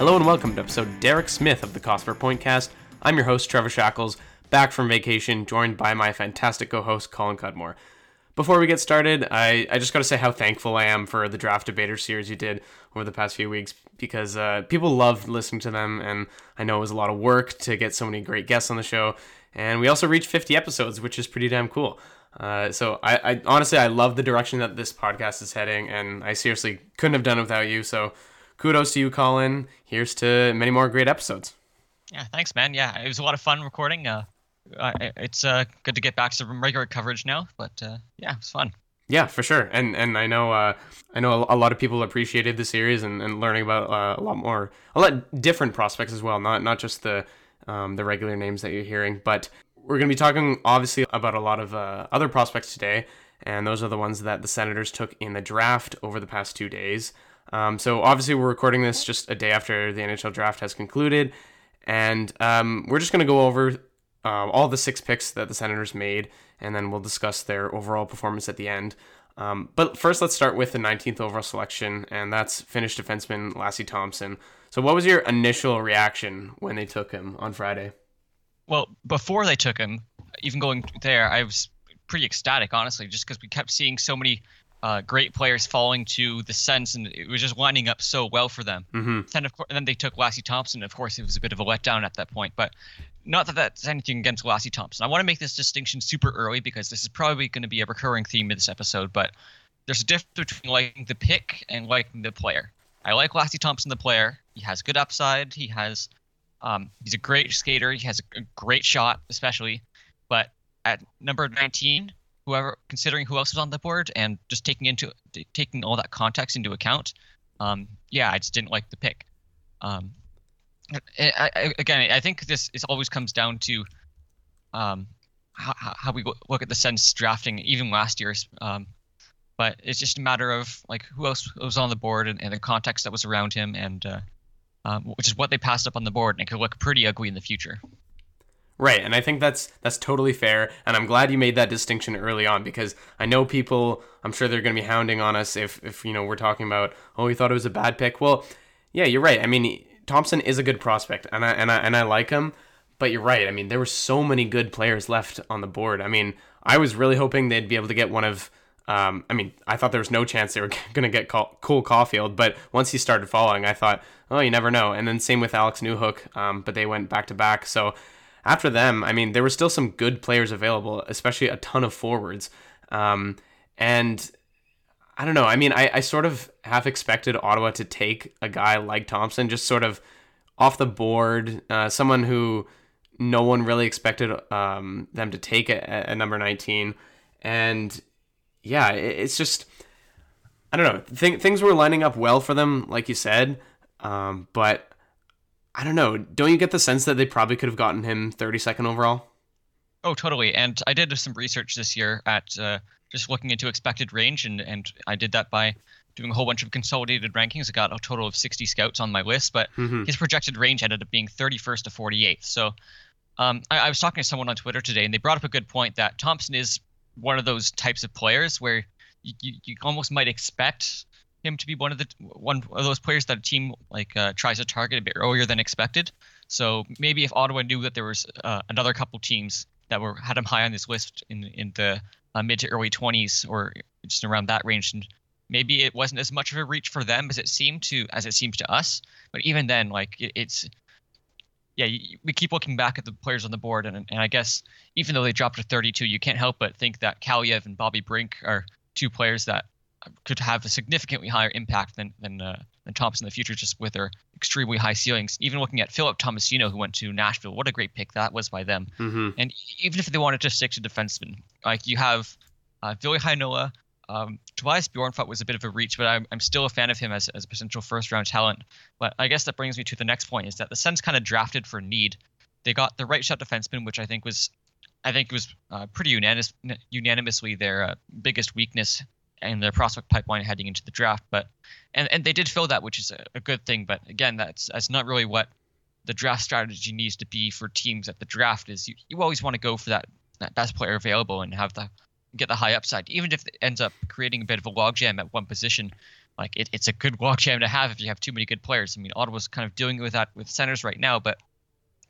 Hello and welcome to episode Derek Smith of the Cost per Point cast. I'm your host, Trevor Shackles, back from vacation, joined by my fantastic co host, Colin Cudmore. Before we get started, I, I just got to say how thankful I am for the draft debater series you did over the past few weeks because uh, people loved listening to them, and I know it was a lot of work to get so many great guests on the show. And we also reached 50 episodes, which is pretty damn cool. Uh, so I, I honestly I love the direction that this podcast is heading, and I seriously couldn't have done it without you. So kudos to you, Colin. Here's to many more great episodes. Yeah, thanks, man. Yeah, it was a lot of fun recording. Uh, it's uh, good to get back to some regular coverage now, but uh, yeah, it was fun. Yeah, for sure. And and I know uh, I know a lot of people appreciated the series and, and learning about uh, a lot more, a lot different prospects as well. Not not just the um, the regular names that you're hearing, but we're going to be talking obviously about a lot of uh, other prospects today, and those are the ones that the Senators took in the draft over the past two days. Um, so obviously we're recording this just a day after the NHL draft has concluded, and um, we're just going to go over uh, all the six picks that the Senators made, and then we'll discuss their overall performance at the end. Um, but first, let's start with the 19th overall selection, and that's Finnish defenseman Lassi Thompson. So, what was your initial reaction when they took him on Friday? Well, before they took him, even going there, I was pretty ecstatic, honestly, just because we kept seeing so many uh, great players falling to the Sens, and it was just lining up so well for them. Mm-hmm. And, of course, and then they took Lassi Thompson. Of course, it was a bit of a letdown at that point, but not that that's anything against Lassi Thompson. I want to make this distinction super early because this is probably going to be a recurring theme in this episode, but there's a difference between liking the pick and liking the player. I like Lassi Thompson, the player. He has good upside. He has, um, he's a great skater. He has a, a great shot, especially. But at number 19, whoever considering who else was on the board and just taking into taking all that context into account, um, yeah, I just didn't like the pick. Um, I, I, again, I think this is always comes down to um, how, how we look at the Sens drafting, even last year's. Um, but it's just a matter of like who else was on the board and, and the context that was around him, and uh, um, which is what they passed up on the board, and it could look pretty ugly in the future. Right, and I think that's that's totally fair, and I'm glad you made that distinction early on because I know people. I'm sure they're going to be hounding on us if if you know we're talking about oh we thought it was a bad pick. Well, yeah, you're right. I mean Thompson is a good prospect, and I and I and I like him. But you're right. I mean there were so many good players left on the board. I mean I was really hoping they'd be able to get one of. Um, I mean, I thought there was no chance they were going to get Cole Caufield, but once he started falling, I thought, oh, you never know. And then same with Alex Newhook, um, but they went back to back. So after them, I mean, there were still some good players available, especially a ton of forwards. Um, and I don't know. I mean, I, I sort of half expected Ottawa to take a guy like Thompson, just sort of off the board, uh, someone who no one really expected um, them to take at, number 19. And yeah, it, it's just, I don't know. Th- things were lining up well for them, like you said. Um, but I don't know. Don't you get the sense that they probably could have gotten him 32nd overall? Oh, totally. And I did some research this year at uh, just looking into expected range, and, and I did that by doing a whole bunch of consolidated rankings. I got a total of 60 scouts on my list, but mm-hmm. his projected range ended up being 31st to 48th. So um, I, I, was talking to someone on Twitter today, and they brought up a good point that Thompson is one of those types of players where you, you, you almost might expect him to be one of the one of those players that a team like uh, tries to target a bit earlier than expected. So maybe if Ottawa knew that there was uh, another couple teams that were had him high on this list in in the uh, mid to early 20s or just around that range, and maybe it wasn't as much of a reach for them as it seemed to as it seems to us. But even then, like it, it's yeah, we keep looking back at the players on the board, and and I guess even though they dropped to 32, you can't help but think that Kaliyev and Bobby Brink are two players that could have a significantly higher impact than than uh, than in the future, just with their extremely high ceilings. Even looking at Philip Tomasino, who went to Nashville, what a great pick that was by them. Mm-hmm. And even if they wanted to stick to defensemen, like you have uh, Ville Heinola, um, Tobias Bjornfot was a bit of a reach, but I'm, I'm still a fan of him as, as a potential first round talent. But I guess that brings me to the next point: is that the Sens kind of drafted for need. They got the right shot defenseman, which I think was I think it was uh, pretty unanimous, unanimously their uh, biggest weakness and their prospect pipeline heading into the draft. But and, and they did fill that, which is a, a good thing. But again, that's that's not really what the draft strategy needs to be for teams at the draft. Is you, you always want to go for that that best player available and have the get the high upside, even if it ends up creating a bit of a logjam at one position. like it, it's a good logjam to have if you have too many good players. I mean, Ottawa's kind of doing it with that with centers right now, but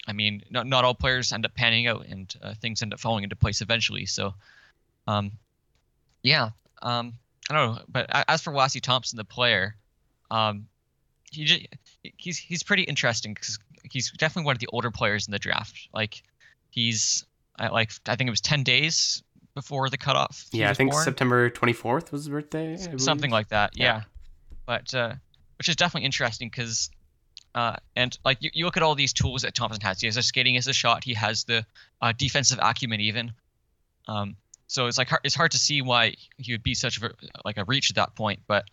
I mean, not not all players end up panning out, and uh, things end up falling into place eventually. So, um, yeah, um, I don't know. But as for Lassi Thompson, the player, um, he just, he's he's pretty interesting because he's definitely one of the older players in the draft. Like he's like I think it was ten days before the cutoff. Yeah, I think born. September twenty fourth was his birthday. Something like that. Yeah, yeah. but uh, which is definitely interesting because. Uh, and like you, you look at all these tools that Thompson has. He has a skating, as a shot. He has the uh, defensive acumen, even. Um, so it's like it's hard to see why he would be such a like a reach at that point. But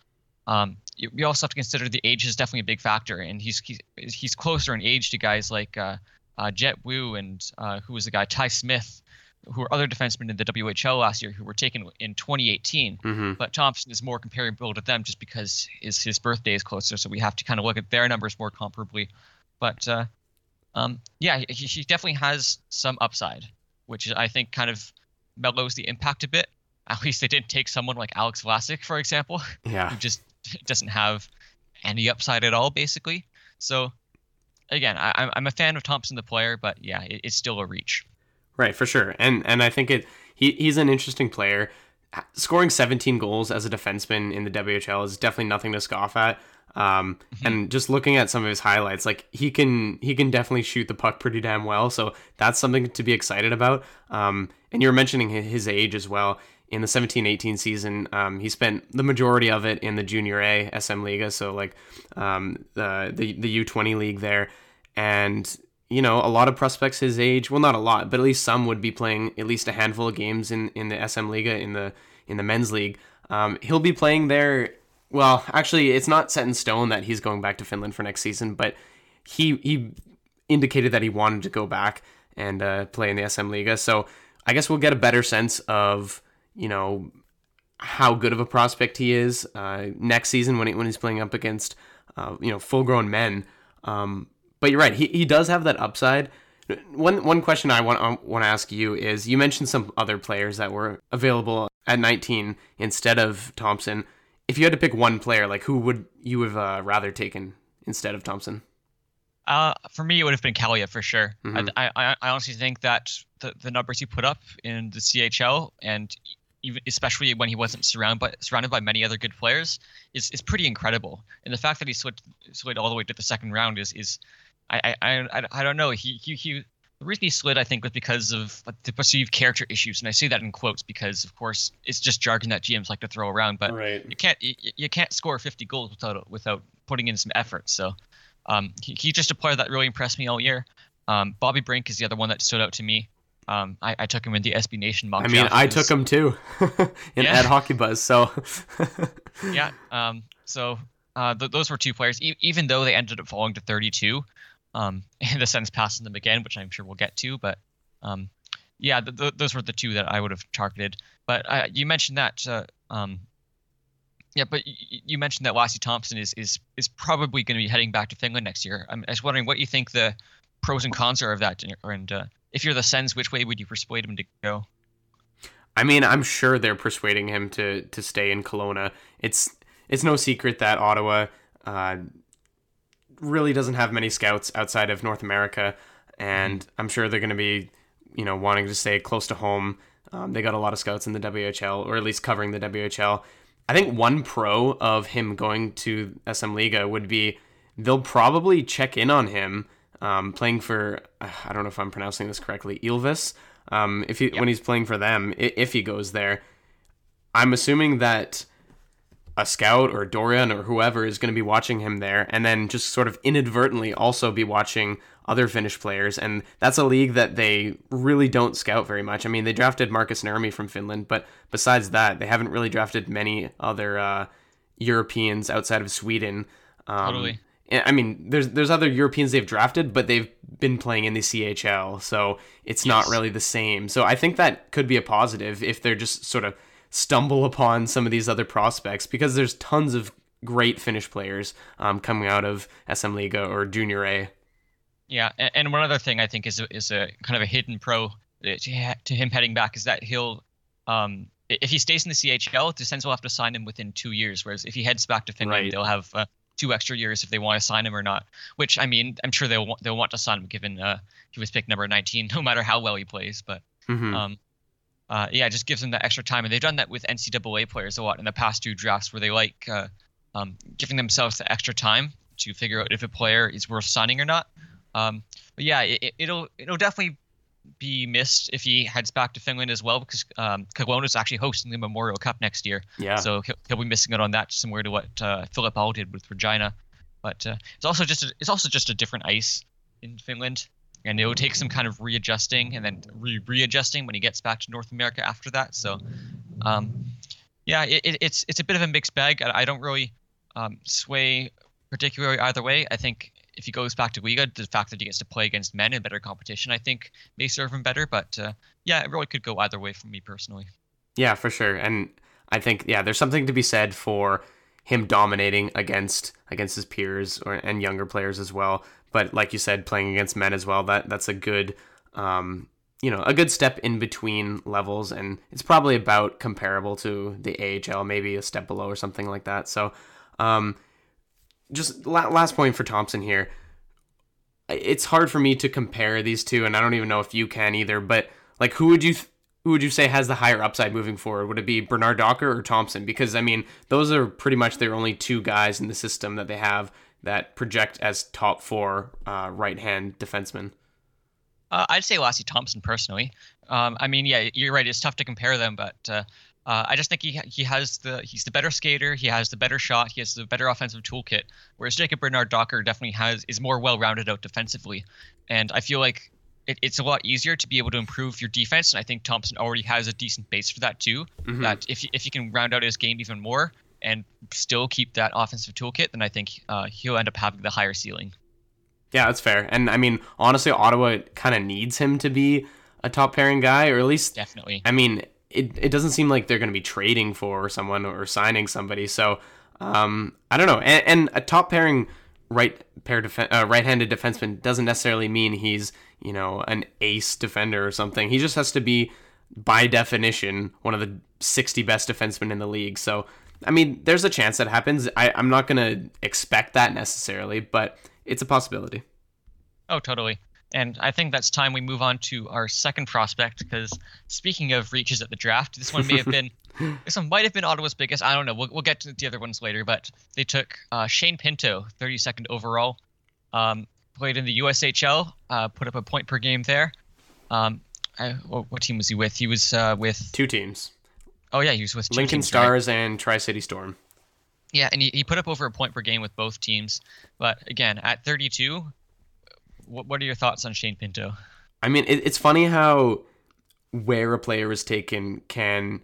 um, we also have to consider the age is definitely a big factor, and he's he's, he's closer in age to guys like uh, uh, Jett Woo and uh, who was the guy Ty Smith, who were other defensemen in the WHL last year who were taken in 2018. Mm-hmm. But Thompson is more comparable to them just because his his birthday is closer, so we have to kind of look at their numbers more comparably. But uh, um, yeah, he, he definitely has some upside, which I think kind of mellows the impact a bit. At least they didn't take someone like Alex Vlasic, for example, yeah. who just doesn't have any upside at all, basically. So, again, I, I'm a fan of Thompson the player, but yeah, it, it's still a reach. Right, for sure, and and I think it he he's an interesting player. Scoring 17 goals as a defenseman in the WHL is definitely nothing to scoff at. Um, mm-hmm. and just looking at some of his highlights, like he can he can definitely shoot the puck pretty damn well. So that's something to be excited about. Um, and you're mentioning his age as well. In the 17-18 season, um, he spent the majority of it in the Junior A SM Liga, so like um, the the the U20 league there, and you know a lot of prospects his age, well not a lot, but at least some would be playing at least a handful of games in in the SM Liga in the in the men's league. Um, he'll be playing there. Well, actually, it's not set in stone that he's going back to Finland for next season, but he he indicated that he wanted to go back and uh, play in the SM Liga. So I guess we'll get a better sense of you know how good of a prospect he is uh, next season when he, when he's playing up against uh, you know full grown men. Um, but you're right, he, he does have that upside. One one question I want want to ask you is you mentioned some other players that were available at 19 instead of Thompson. If you had to pick one player, like who would you have uh, rather taken instead of Thompson? Uh, for me, it would have been Kaliyev for sure. Mm-hmm. I, I, I honestly think that the, the numbers he put up in the CHL and even especially when he wasn't surrounded by surrounded by many other good players is, is pretty incredible. And the fact that he slid slid all the way to the second round is is I I I, I don't know. He he he the reason he slid, I think, was because of the perceived character issues, and I say that in quotes because, of course, it's just jargon that GMs like to throw around. But right. you can't you, you, can't score 50 goals without without putting in some effort. So um, he, he's just a player that really impressed me all year. Um, Bobby Brink is the other one that stood out to me. Um, I, I, took him in the SB Nation mock I mean, I took him too in yeah. Ed Hockey Buzz. So yeah. Um, so uh, th- those were two players. E- even though they ended up falling to 32, um, in the Sens passing them again, which I'm sure we'll get to. But um, yeah, th- th- those were the two that I would have targeted. But you mentioned that. Uh, um, yeah, but you mentioned that Lassi Thompson is is is probably going to be heading back to Finland next year. I'm just wondering what you think the pros and cons are of that, and uh, if you're the Sens, which way would you persuade him to go? I mean, I'm sure they're persuading him to to stay in Kelowna. It's it's no secret that Ottawa uh, really doesn't have many scouts outside of North America, and mm-hmm. I'm sure they're going to be, you know, wanting to stay close to home. Um, they got a lot of scouts in the WHL, or at least covering the WHL. I think one pro of him going to SM Liga would be they'll probably check in on him um, playing for I don't know if I'm pronouncing this correctly, Ilves. Um, if he yep. when he's playing for them, if he goes there, I'm assuming that a scout or Dorion or whoever is going to be watching him there, and then just sort of inadvertently also be watching other Finnish players. And that's a league that they really don't scout very much. I mean, they drafted Markus Nurmi from Finland, but besides that, they haven't really drafted many other uh, Europeans outside of Sweden. Um, totally. I mean, there's there's other Europeans they've drafted, but they've been playing in the CHL, so it's yes. not really the same. So I think that could be a positive if they're just sort of stumble upon some of these other prospects because there's tons of great Finnish players um, coming out of SM Liga or Junior A. Yeah, and one other thing I think is a, is a kind of a hidden pro to him heading back is that he'll um, if he stays in the CHL, the Sens will have to sign him within two years. Whereas if he heads back to Finland, Right. they'll have uh, two extra years if they want to sign him or not. Which I mean, I'm sure they'll want, they'll want to sign him given uh, he was picked number 19, no matter how well he plays. But Mhm. um, uh, yeah, it just gives them that extra time, and they've done that with NCAA players a lot in the past two drafts, where they like uh, um, giving themselves the extra time to figure out if a player is worth signing or not. Um, but yeah, it, it- it'll it'll definitely be missed if he heads back to Finland as well, because um, Kelowna is actually hosting the Memorial Cup next year, yeah. so he'll, he'll be missing out on that, similar to what uh, Philip Hall did with Regina. But uh, it's also just a, it's also just a different ice in Finland, and it will take some kind of readjusting and then re- readjusting when he gets back to North America after that. So, um, yeah, it, it, it's it's a bit of a mixed bag. I, I don't really um, sway particularly either way. I think if he goes back to Liga, the fact that he gets to play against men in better competition, I think may serve him better. But uh, yeah, it really could go either way for me personally. Yeah, for sure. And I think yeah, there's something to be said for him dominating against against his peers or and younger players as well. But like you said, playing against men as well, that that's a good um, you know, a good step in between levels and it's probably about comparable to the AHL, maybe a step below or something like that. So um just la- last point for Thompson here. It's hard for me to compare these two and I don't even know if you can either, but like who would you th- who would you say has the higher upside moving forward? Would it be Bernard Docker or Thompson? Because I mean, those are pretty much their only two guys in the system that they have that project as top four uh, right hand defensemen. Uh, I'd say Lassi Thompson personally. Um, I mean, yeah, you're right. It's tough to compare them, but uh, uh, I just think he he has the he's the better skater. He has the better shot. He has the better offensive toolkit. Whereas Jacob Bernard Docker definitely has is more well rounded out defensively, and I feel like it, it's a lot easier to be able to improve your defense. And I think Thompson already has a decent base for that too. Mhm. That if if he can round out his game even more and still keep that offensive toolkit, then I think uh, he'll end up having the higher ceiling. Yeah, that's fair. And I mean, honestly, Ottawa kind of needs him to be a top pairing guy, or at least Definitely. I mean, it, it doesn't seem like they're going to be trading for someone or signing somebody. So um, I don't know. And, and a top pairing right pair defen- uh, right-handed defenseman doesn't necessarily mean he's you know an ace defender or something. He just has to be by definition one of the 60 best defensemen in the league. So I mean, there's a chance that happens. I, I'm not going to expect that necessarily, but it's a possibility. Oh, totally. And I think that's time we move on to our second prospect because speaking of reaches at the draft, this one may have been, this one might have been Ottawa's biggest. I don't know. We'll, we'll get to the other ones later, but they took uh, Shane Pinto, 32nd overall, um, played in the USHL, uh, put up a point per game there. Um, I, what, what team was he with? He was uh, with, Two teams: oh yeah, he was with Lincoln teams, right? Stars and Tri City Storm. Yeah, and he, he put up over a point per game with both teams. But again, at 32, what, what are your thoughts on Shane Pinto? I mean, it, it's funny how where a player is taken can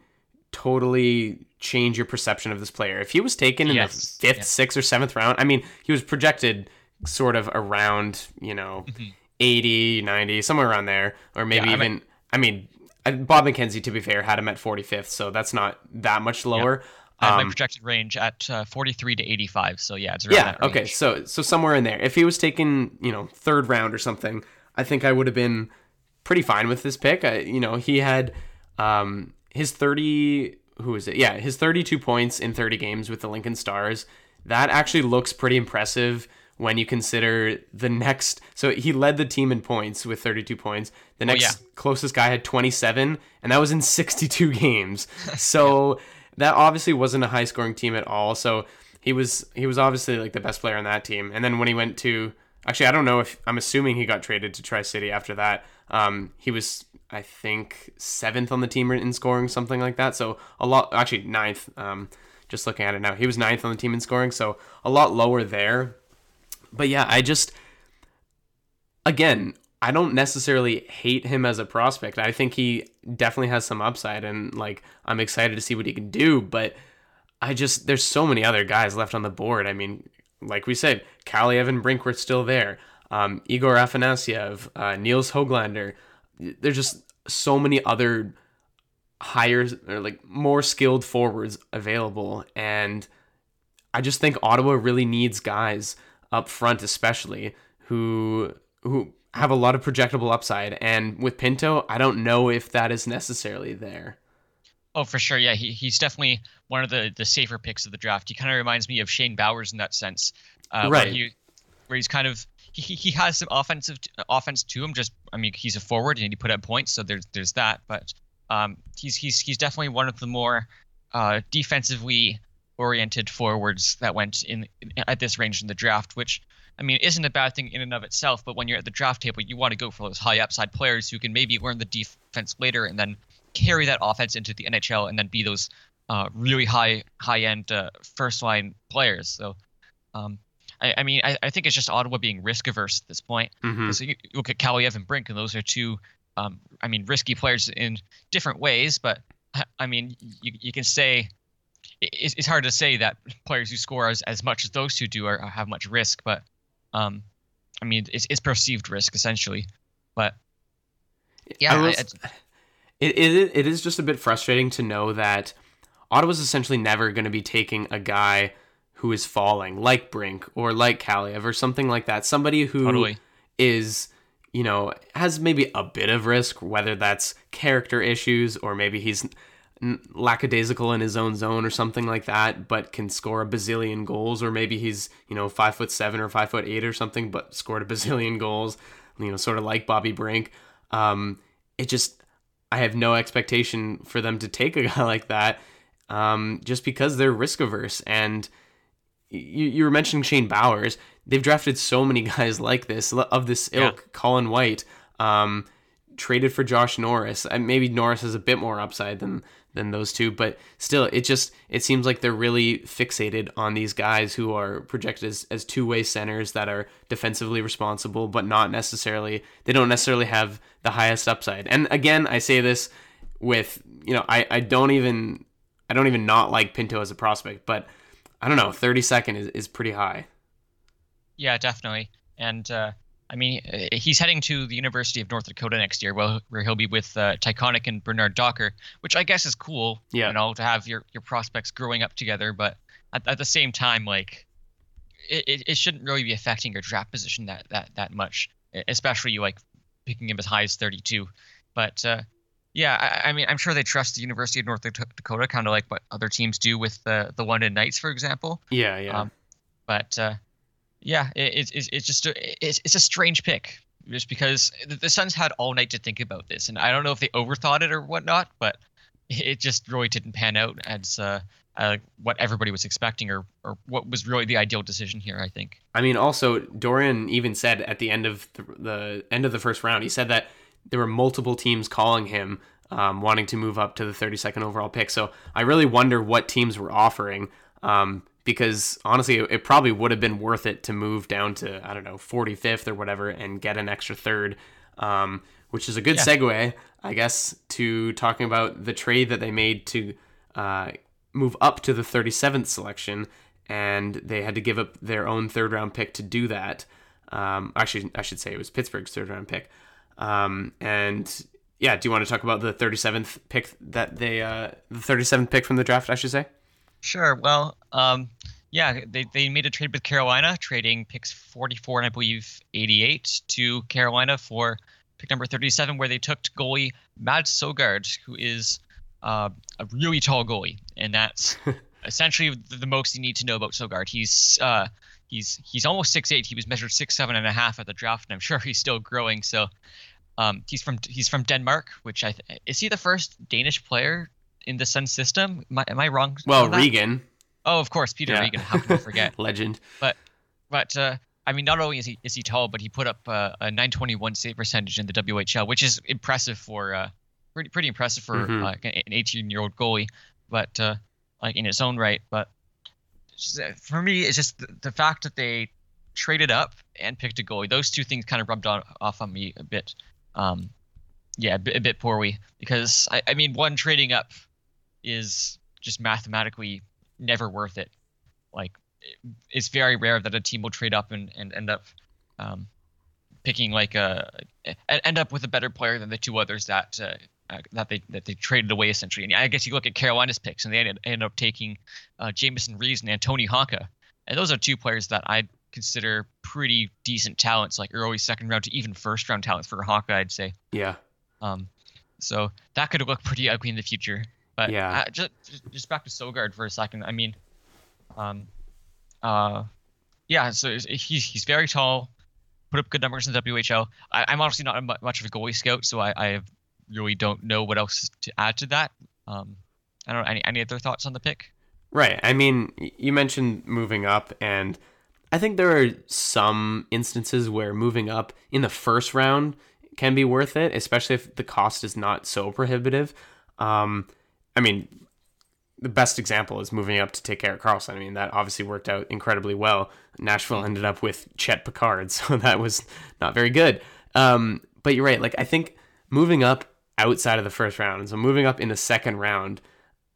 totally change your perception of this player. If he was taken in Yes, the fifth, yeah. sixth, or seventh round, I mean, he was projected sort of around, you know, Mhm. 80, 90, somewhere around there, or maybe Yeah, I even, mean- I mean, I- Bob McKenzie, to be fair, had him at 45th, so that's not that much lower. I have Um, my projected range at uh, 43 to 85. So yeah, it's around yeah okay so so somewhere in there. If he was taken you know third round or something i think i would have been pretty fine with this pick. I, you know he had um his 30 who is it? Yeah his 32 points in 30 games with the lincoln stars. That actually looks pretty impressive when you consider the next so he led the team in points with 32 points. The next yeah. closest guy had 27 and that was in 62 games. So that obviously wasn't a high scoring team at all. So he was he was obviously like the best player on that team. And then when he went to actually i don't know if i'm assuming he got traded to tri-city after that. Um, he was i think seventh on the team in scoring something like that. So a lot actually ninth um, just looking at it now. He was ninth on the team in scoring so a lot lower there but yeah i just again i don't necessarily hate him as a prospect. I think he definitely has some upside and like i'm excited to see what he can do but i just there's so many other guys left on the board. I mean like we said Callie Evan Brinkworth's still there um, Igor Afanasyev uh, Nils Hoglander there's just so many other higher or like more skilled forwards available and I just think Ottawa really needs guys up front, especially who who have a lot of projectable upside. And with Pinto, I don't know if that is necessarily there. Oh, for sure. Yeah, he, he's definitely one of the, the safer picks of the draft. He kind of reminds me of Shane Bowers in that sense. Uh, right. Where, he, where he's kind of he, he has some offensive offense to him. Just I mean, he's a forward and he put up points, so there's there's that. But um, he's he's he's definitely one of the more uh, defensively oriented forwards that went in at this range in the draft, which I mean isn't a bad thing in and of itself. But when you're at the draft table, you want to go for those high upside players who can maybe learn the defense later and then carry that offense into the NHL and then be those uh, really high high end uh, first line players. So. Um, I, I, mean, I, I, think it's just Ottawa being risk averse at this point. Mm-hmm. So you, you look at Kaliyev and Brink, and those are two, um, I mean, risky players in different ways. But I mean, you, you can say it's, it's hard to say that players who score as, as much as those two do are, have much risk, but um, I mean, it's, it's perceived risk essentially. But yeah, was, it, it it is just a bit frustrating to know that Ottawa's essentially never going to be taking a guy who is falling, like Brink or like Kaliyev or something like that. Somebody who totally. is, you know, has maybe a bit of risk, whether that's character issues or maybe he's lackadaisical in his own zone or something like that, but can score a bazillion goals, or maybe he's you know five foot seven or five foot eight or something, but scored a bazillion goals. You know, sort of like Bobby Brink. Um, it just I have no expectation for them to take a guy like that, um, just because they're risk averse. And you, you were mentioning Shane Bowers. They've drafted so many guys like this of this ilk. Yeah. Colin White. Um, traded for Josh Norris. Maybe Norris has a bit more upside than than those two, but still, it just it seems like they're really fixated on these guys who are projected as, as two way centers that are defensively responsible, but not necessarily they don't necessarily have the highest upside. And again, I say this with you know I, I don't even I don't even not like Pinto as a prospect, but I don't know, thirty second is, is pretty high. Yeah, definitely. And uh, I mean, uh, he's heading to the University of North Dakota next year, where he'll be with uh, Tychonick and Bernard Docker, which I guess is cool. Yeah. You know, to have your, your prospects growing up together, but at, at the same time, like, it, it shouldn't really be affecting your draft position that that that much, especially you like picking him as high as 32. But uh, yeah, I, I, mean, I'm sure they trust the University of North Dakota, kind of like what other teams do with the the London Knights, for example. Yeah, yeah. Um, but uh, yeah, it, it, it's just a, it's, it's a strange pick just because the Suns had all night to think about this, and I don't know if they overthought it or whatnot, but it just really didn't pan out as uh, uh, what everybody was expecting or or what was really the ideal decision here. I think. I mean, also Dorion even said at the end of the, the end of the first round, he said that there were multiple teams calling him. Um, wanting to move up to the 32nd overall pick. So I really wonder what teams were offering. Um, because honestly, it probably would have been worth it to move down to I don't know 45th or whatever and get an extra third, um, which is a good yeah. segue, I guess, to talking about the trade that they made to uh, move up to the 37th selection, and they had to give up their own third round pick to do that. Um, actually, I should say it was Pittsburgh's third round pick, um, and yeah, do you want to talk about the 37th pick that they uh, the 37th pick from the draft? I should say. Sure. Well, um, yeah, they, they made a trade with Carolina, trading picks 44 and I believe 88 to Carolina for pick number 37, where they took goalie Mads Sogaard, who is uh, a really tall goalie, and that's essentially the, the, most you need to know about Sogaard. He's uh, he's he's almost 6'8". He was measured six seven and a half at the draft, and I'm sure he's still growing. So um, he's from he's from Denmark, which I th- is he the first Danish player in the Sun system. Am I, am I wrong? Well, Regin. Oh, of course, Peter yeah. Regin. How can I forget? Legend. But, but uh, I mean, not only is he is he tall, but he put up uh, a 921 save percentage in the WHL, which is impressive for uh, pretty pretty impressive for mm-hmm. uh, an 18 year old goalie. But uh, like in its own right, but for me, it's just the, the fact that they traded up and picked a goalie. Those two things kind of rubbed on, off on me a bit. Um, yeah, a bit, a bit poorly because I, I mean, one trading up is just mathematically never worth it. Like it's very rare that a team will trade up and, and end up um, picking like a end up with a better player than the two others that uh, uh, that they that they traded away essentially. And I guess you look at Carolina's picks and they ended, ended up taking uh, Jamieson Reeves and Anttoni Honka, and those are two players that I consider pretty decent talents, like early second round to even first round talents for Honka, I'd say. Yeah. Um, so that could look pretty ugly in the future. But Yeah. uh, just just back to Sogaard for a second. I mean, um, uh, yeah. So he's he's very tall, put up good numbers in the WHL. I, I'm honestly not much of a goalie scout, so I, I really don't know what else to add to that. Um, I don't know any any other thoughts on the pick. Right. I mean, you mentioned moving up, and I think there are some instances where moving up in the first round can be worth it, especially if the cost is not so prohibitive. Um, I mean, the best example is moving up to take Erik Karlsson. I mean, that obviously worked out incredibly well. Nashville ended up with Chet Pickard, so that was not very good. Um, but you're right. Like, I think moving up outside of the first round, so moving up in the second round,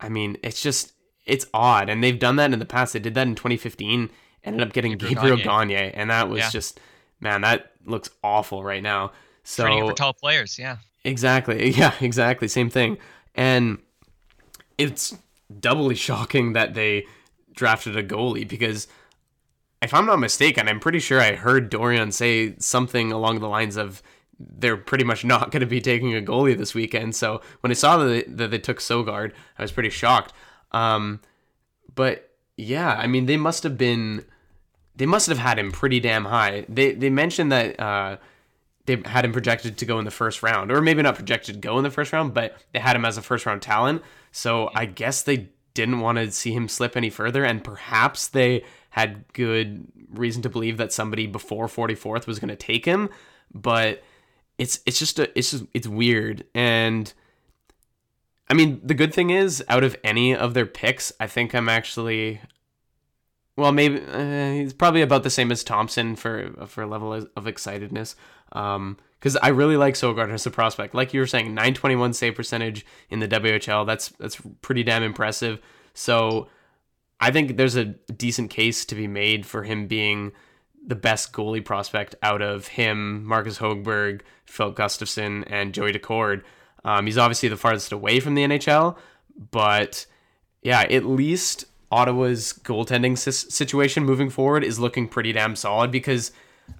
I mean, it's just it's odd, and they've done that in the past. They did that in 2015, ended up getting Gabriel Gabriel Gagne. Gagne, and that was Yeah. just man, that looks awful right now. So Training for tall players, yeah. Exactly. Yeah, exactly. Same thing. And it's doubly shocking that they drafted a goalie because if I'm not mistaken, I'm pretty sure I heard Dorion say something along the lines of they're pretty much not going to be taking a goalie this weekend. So when I saw that they, that they took Sogaard, I was pretty shocked. Um, but yeah, I mean, they must have been, they must have had him pretty damn high. They they mentioned that uh, they had him projected to go in the first round, or maybe not projected to go in the first round, but they had him as a first round talent. So I guess they didn't want to see him slip any further, and perhaps they had good reason to believe that somebody before 44th was going to take him, but it's it's just a it's just it's weird and I mean the good thing is out of any of their picks I think I'm actually well maybe uh, he's probably about the same as Thompson for for a level of of excitedness um because I really like Sogaard as a prospect like you were saying 921 save percentage in the WHL that's that's pretty damn impressive so I think there's a decent case to be made for him being the best goalie prospect out of him, Marcus Hogberg, Phil Gustavsson, and Joey Daccord. Um, he's obviously the farthest away from the NHL, but yeah, at least Ottawa's goaltending situation moving forward is looking pretty damn solid because,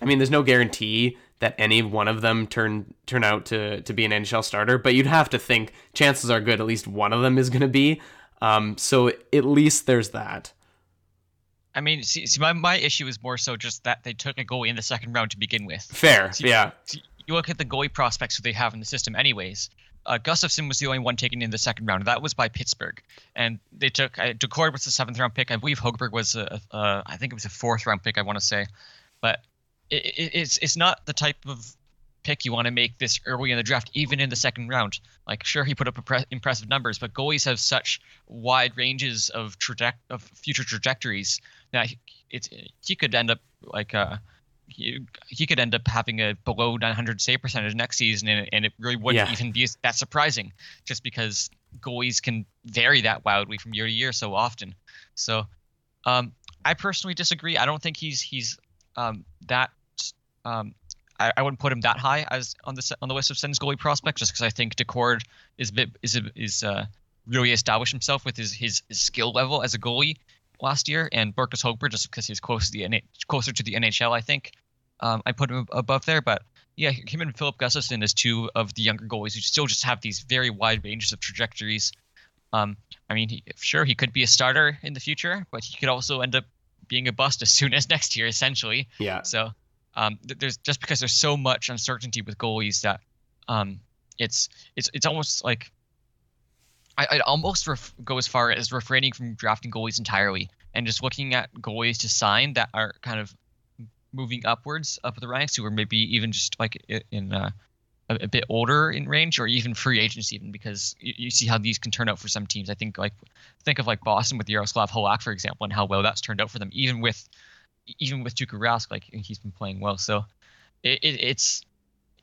I mean, there's no guarantee that any one of them turn turn out to to be an NHL starter, but you'd have to think chances are good at least one of them is going to be. Um, so at least there's that. I mean, see, see my, my issue is more so just that they took a goalie in the second round to begin with. Fair, yeah. You look at the goalie prospects who they have in the system, anyways. Uh, Gustavsson was the only one taken in the second round. That was by Pittsburgh, and they took uh, Daccord was the seventh round pick. I believe Hogberg was a, uh, I think it was a fourth round pick. I want to say, but it, it, it's it's not the type of pick you want to make this early in the draft, even in the second round. Like, sure, he put up impre- impressive numbers, but goalies have such wide ranges of traje- of future trajectories that he, it's he could end up like uh he, he could end up having a below 900 save percentage next season, and, and it really wouldn't Yeah. even be that surprising, just because goalies can vary that wildly from year to year so often. So, um, I personally disagree. I don't think he's he's um, that. Um, I, I wouldn't put him that high as on the on the list of Sens goalie prospects, just because I think Daccord is a bit is is uh, really established himself with his, his his skill level as a goalie last year, and Marcus Hogberg just because he's close to the NH- closer to the NHL. I think um, I put him above there, but yeah, him and Filip Gustavsson as two of the younger goalies who still just have these very wide ranges of trajectories. Um, I mean, he, sure, he could be a starter in the future, but he could also end up being a bust as soon as next year, essentially. Yeah. So um, there's just because there's so much uncertainty with goalies that um, it's it's it's almost like I, I'd almost ref- go as far as refraining from drafting goalies entirely and just looking at goalies to sign that are kind of moving upwards up the ranks, who are maybe even just like in uh, a, a bit older in range, or even free agents, even because you, you see how these can turn out for some teams. I think like think of like Boston with Jaroslav Halak, for example, and how well that's turned out for them, even with even with Tuukka Rask, like he's been playing well. So it, it, it's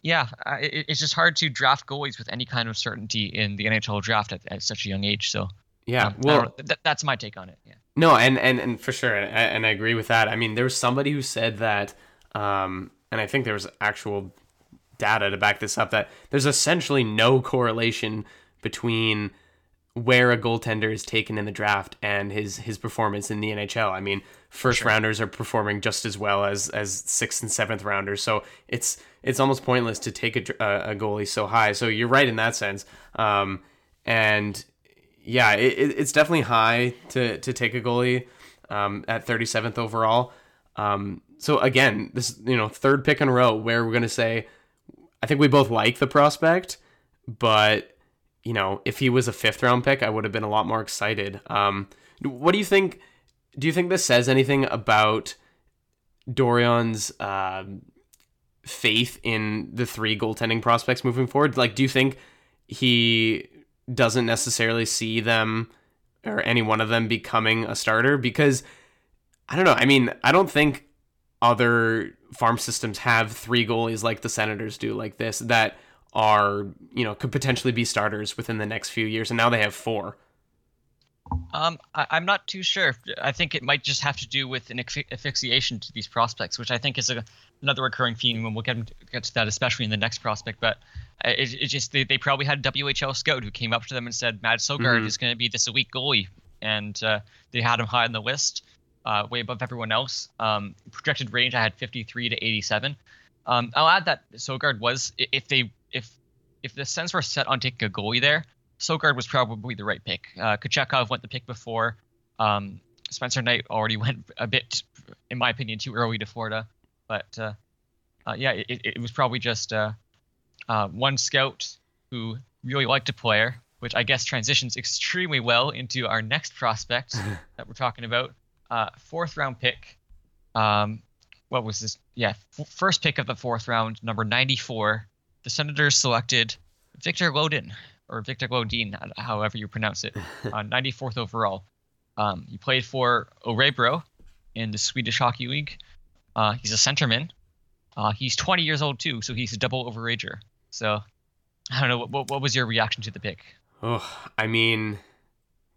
yeah, it, it's just hard to draft goalies with any kind of certainty in the NHL draft at, at such a young age. So Yeah. um, well, that's my take on it. Yeah. No, and and and for sure, and, and I agree with that. I mean, there was somebody who said that, um, and I think there was actual data to back this up that there's essentially no correlation between where a goaltender is taken in the draft and his his performance in the NHL. I mean, first Sure. rounders are performing just as well as as sixth and seventh rounders, so it's it's almost pointless to take a, a, a goalie so high. So you're right in that sense, um, and yeah, it, it's definitely high to to take a goalie um, at 37th overall. Um, so again, this you know third pick in a row where we're gonna say, I think we both like the prospect, but you know if he was a fifth round pick, I would have been a lot more excited. Um, what do you think? Do you think this says anything about Dorion's uh, faith in the three goaltending prospects moving forward? Like, do you think he doesn't necessarily see them or any one of them becoming a starter? Because I don't know. I mean, I don't think other farm systems have three goalies like the Senators do, like this, that are, you know, could potentially be starters within the next few years. And now they have four. Um, I, am not too sure. I think it might just have to do with an asphyxiation to these prospects, which I think is a, another recurring theme, and we'll get, get to that especially in the next prospect. But it, it just they, they probably had a WHL scout who came up to them and said Mads Sogaard mm-hmm. is going to be this elite goalie, and uh, they had him high on the list, uh, way above everyone else. Um, projected range I had 53 to 87. Um, I'll add that Sogaard was if they if if the Sens were set on taking a goalie there, Sogaard was probably the right pick. Uh, went the pick before. Um, Spencer Knight already went a bit, in my opinion, too early to Florida. But uh, uh, yeah, it, it, was probably just uh, uh, one scout who really liked a player, which I guess transitions extremely well into our next prospect that we're talking about. Uh, fourth round pick. Um, what was this? Yeah, f- first pick of the fourth round, number 94. The Senators selected Viktor Lodin or Viktor Lodin, however you pronounce it, on 94th overall. Um, he played for Örebro in the Swedish Hockey League. Uh, he's a centerman. Uh, he's 20 years old too, so he's a double overager. So I don't know. What, what, what was your reaction to the pick? Oh, I mean,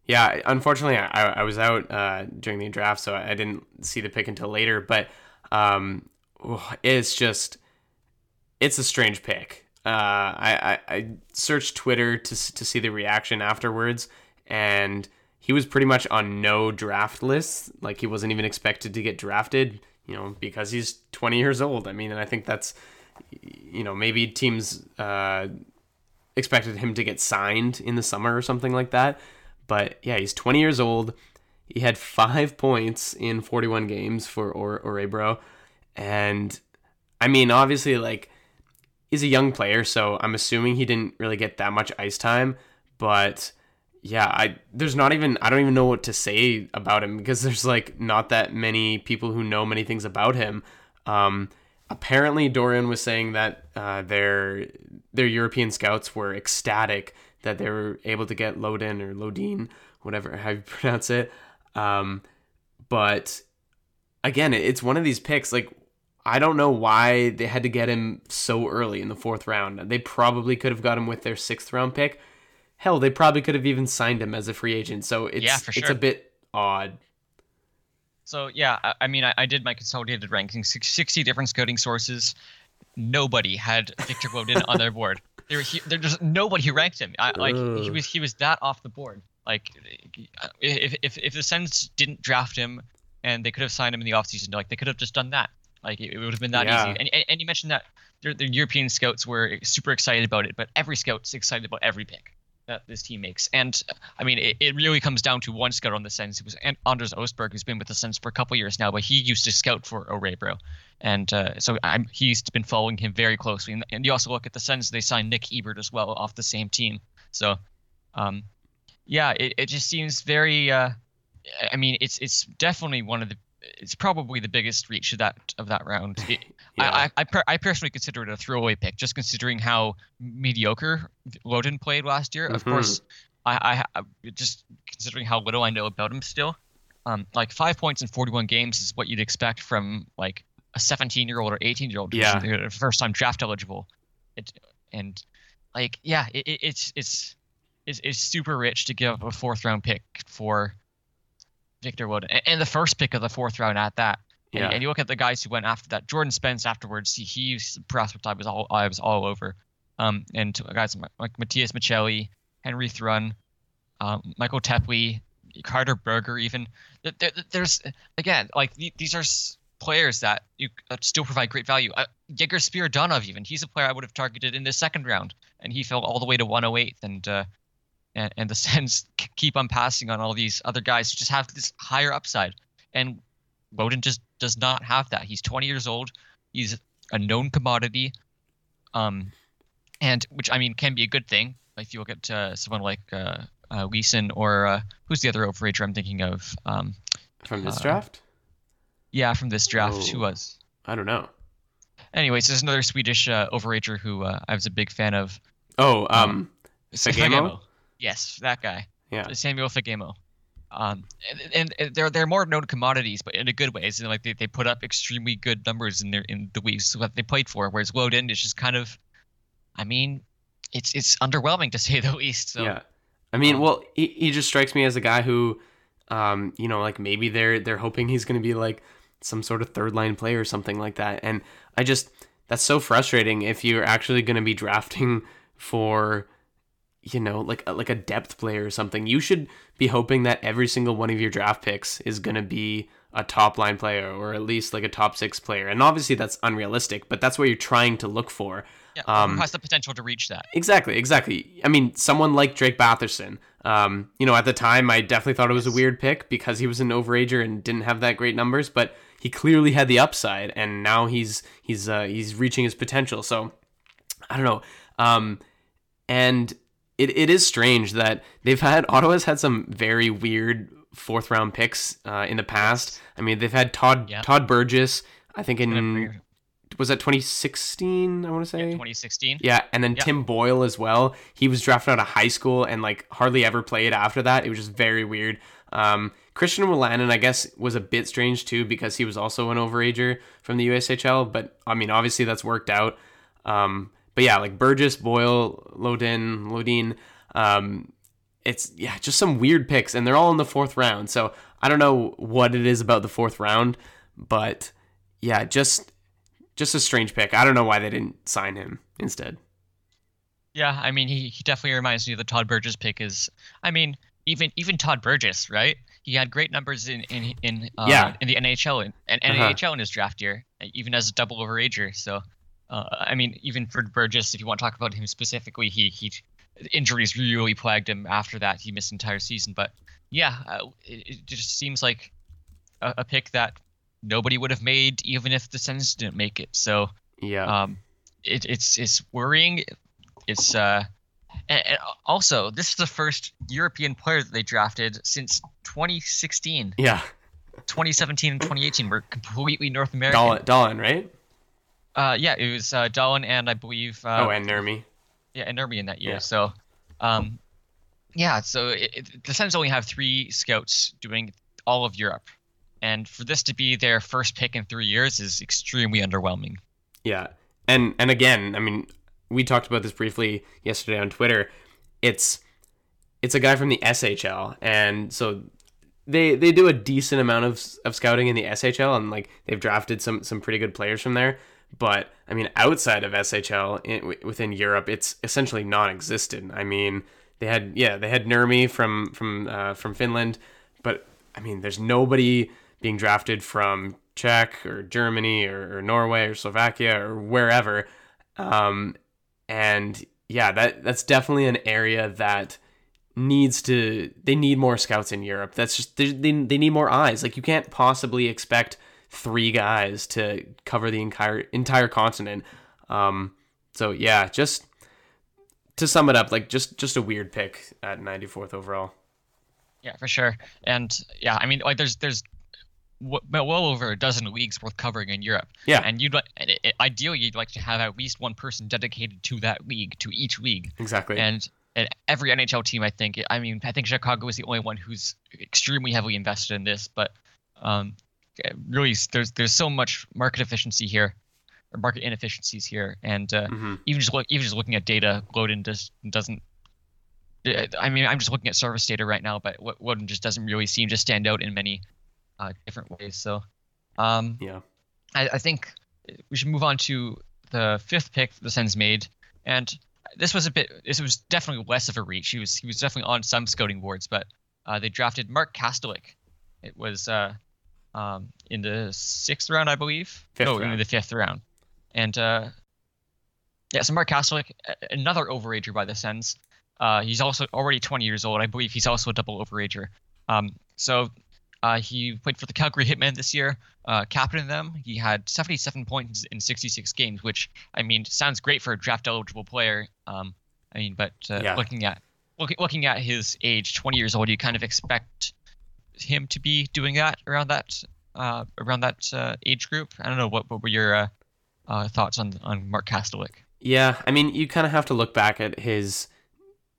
yeah. Unfortunately, I, I was out uh, during the draft, so I didn't see the pick until later. But um, oh, it's just, it's a strange pick. Uh, I, I, I searched Twitter to to see the reaction afterwards, and he was pretty much on no draft lists. Like he wasn't even expected to get drafted, you know, because he's 20 years old. I mean, and I think that's, you know, maybe teams uh, expected him to get signed in the summer or something like that. But yeah, he's 20 years old. He had five points in 41 games for or Örebro, and I mean, obviously, like he's a young player, so I'm assuming he didn't really get that much ice time. But yeah, I there's not even I don't even know what to say about him because there's like not that many people who know many things about him. Um, apparently, Dorion was saying that uh, their their European scouts were ecstatic that they were able to get Lodin or Lodin, whatever how you pronounce it. Um, but again, it's one of these picks like I don't know why they had to get him so early in the fourth round. They probably could have got him with their sixth round pick. Hell, they probably could have even signed him as a free agent. So it's yeah, sure. it's a bit odd. So yeah, I, I mean, I, I, did my consolidated rankings, sixty different scouting sources. Nobody had Viktor Lodin on their board. There, he, there just nobody who ranked him. I, like he was, he was that off the board. Like if if if the Sens didn't draft him and they could have signed him in the offseason, like they could have just done that. Like it, it would have been that yeah. easy. And, and, and you mentioned that the European scouts were super excited about it, but every scout's excited about every pick that this team makes. And I mean, it, it really comes down to one scout on the Sens. It was Anders Osberg, who's been with the Sens for a couple years now, but he used to scout for Örebro. And uh, so I'm, he's been following him very closely. And, and, you also look at the Sens, they signed Nick Ebert as well off the same team. So, um, yeah, it, it just seems very. Uh, I mean, it's it's definitely one of the it's probably the biggest reach of that of that round. It, yeah. I I, per, I, personally consider it a throwaway pick, just considering how mediocre Lodin played last year. Mm-hmm. Of course, I, I just considering how little I know about him still. Um, like five points in 41 games is what you'd expect from like a 17 year old or 18 year old, yeah, first time draft eligible. It, and like yeah, it, it's it's it's it's super rich to give up a fourth round pick for Victor Wood, and the first pick of the fourth round at that. Yeah. And, you look at the guys who went after that. Jordan Spence afterwards, he, he's prospect I was all I was all over. Um, and guys like Matias Maccelli, Henry Thrun, um, Michael Teply, Carter Berger, even. There, there's again like these are players that you uh, still provide great value. Uh, Yegor Spiridonov, even he's a player I would have targeted in the second round, and he fell all the way to 108th. And uh, and, and the Sens keep on passing on all these other guys who just have this higher upside. And Lodin just does not have that. He's 20 years old. He's a known commodity, um, and which I mean can be a good thing. If you look at uh, someone like uh, uh, Leeson or uh, who's the other overager I'm thinking of? Um, From this uh, draft? yeah, from this draft, Oh. who was? I don't know. Anyways, there's another Swedish uh, overager who uh, I was a big fan of. Oh, um, Fagemo? Yes, that guy. yeah. Samuel Fagemo. Um, and, and, and they're they're more known commodities, but in a good way. In, like they, they put up extremely good numbers in their in the weeks that they played for. Whereas Lodin is just kind of, I mean, it's it's underwhelming to say the least. So Yeah. I mean, um, well, he, he just strikes me as a guy who, um, you know, like maybe they're they're hoping he's going to be like some sort of third line player or something like that. And I just that's so frustrating if you're actually going to be drafting for you know, like a, like a depth player or something. You should be hoping that every single one of your draft picks is going to be a top line player or at least like a top 6 player. And obviously that's unrealistic, but that's what you're trying to look for. yeah, um, who has the potential to reach that. Exactly, exactly. I mean, someone like Drake Batherson. Um, you know, at the time, I definitely thought it was a weird pick because he was an overager and didn't have that great numbers, but he clearly had the upside, and now he's he's uh, he's reaching his potential. So, I don't know. Um, and it, it is strange that they've had Ottawa's had some very weird fourth round picks uh, in the past. I mean, they've had Todd Yeah. Todd Burgess. I think in was that 2016. I want to say 2016. yeah, and then Yeah. Tim Boyle as well. He was drafted out of high school and like hardly ever played after that. It was just very weird. Um, Christian Wolanin, I guess, was a bit strange too because he was also an overager from the USHL. But I mean, obviously that's worked out. Um, but yeah, like Burgess, Boyle, Lodin, Lodin. Um, it's yeah, just some weird picks, and they're all in the fourth round. So I don't know what it is about the fourth round, but yeah, just just a strange pick. I don't know why they didn't sign him instead. Yeah, I mean, he, he definitely reminds me of the Todd Burgess pick. Is I mean, even even Todd Burgess, right? He had great numbers in in in uh, Yeah. in the NHL and, and Uh-huh. NHL in his draft year, even as a double overager. So, uh, I mean, even for Burgess, if you want to talk about him specifically, he he injuries really plagued him. After that, he missed an entire season. But yeah, uh, it, it just seems like a, a pick that nobody would have made, even if the Sens didn't make it. So Yeah. um, it, it's it's worrying. It's uh, and, and also this is the first European player that they drafted since 2016. yeah. 2017 and 2018 were completely North American. Dahlen, Dahlen, right? Uh, yeah, it was uh, and I believe uh, oh, and Nurmi. yeah, and Nurmi in that year. Yeah. So, um, yeah, so it, it, the Sens only have three scouts doing all of Europe, and for this to be their first pick in three years is extremely underwhelming. Yeah. And and again, I mean, we talked about this briefly yesterday on Twitter. It's it's a guy from the SHL, and so they they do a decent amount of of scouting in the SHL, and like they've drafted some some pretty good players from there. But I mean, outside of SHL in, within Europe, it's essentially non-existent. I mean, they had yeah they had Nurmi from from uh, from Finland, but I mean, there's nobody being drafted from Czech or Germany or, or Norway or Slovakia or wherever. Um, and yeah, that that's definitely an area that needs to they need more scouts in Europe. That's just they they, they need more eyes. Like you can't possibly expect three guys to cover the entire entire continent. Um, so yeah, just to sum it up, like just just a weird pick at 94th overall. Yeah, for sure. And yeah, I mean, like there's there's w- well over a dozen leagues worth covering in Europe. Yeah. And you'd like and it, it- ideally you'd like to have at least one person dedicated to that league, to each league. Exactly. And and every NHL team, I think, I mean, I think Chicago is the only one who's extremely heavily invested in this. But um, really, there's there's so much market efficiency here, or market inefficiencies here, and uh, hmm even just look, even just looking at data, Lodin just doesn't. uh, I mean, I'm just looking at service data right now, but Lodin just doesn't really seem to stand out in many uh, different ways. So, um, Yeah. I, I think we should move on to the fifth pick the Sens made, and this was a bit. This was definitely less of a reach. He was he was definitely on some scouting boards, but uh, they drafted Mark Kastelic. It was uh, um, in the sixth round, I believe. Fifth no, in the fifth round, and uh, yeah, so Mark Kastelic, another overager by the Sens. Uh, he's also already 20 years old. I believe he's also a double overager. Um, so uh, he played for the Calgary Hitmen this year, uh, captained them. He had 77 points in 66 games, which I mean sounds great for a draft eligible player. Um, I mean, but uh, Yeah. looking at look, looking at his age, 20 years old, you kind of expect him to be doing that around that uh, around that uh, age group. I don't know what what were your uh, uh, thoughts on on Mark Kastelic? Yeah, I mean, you kind of have to look back at his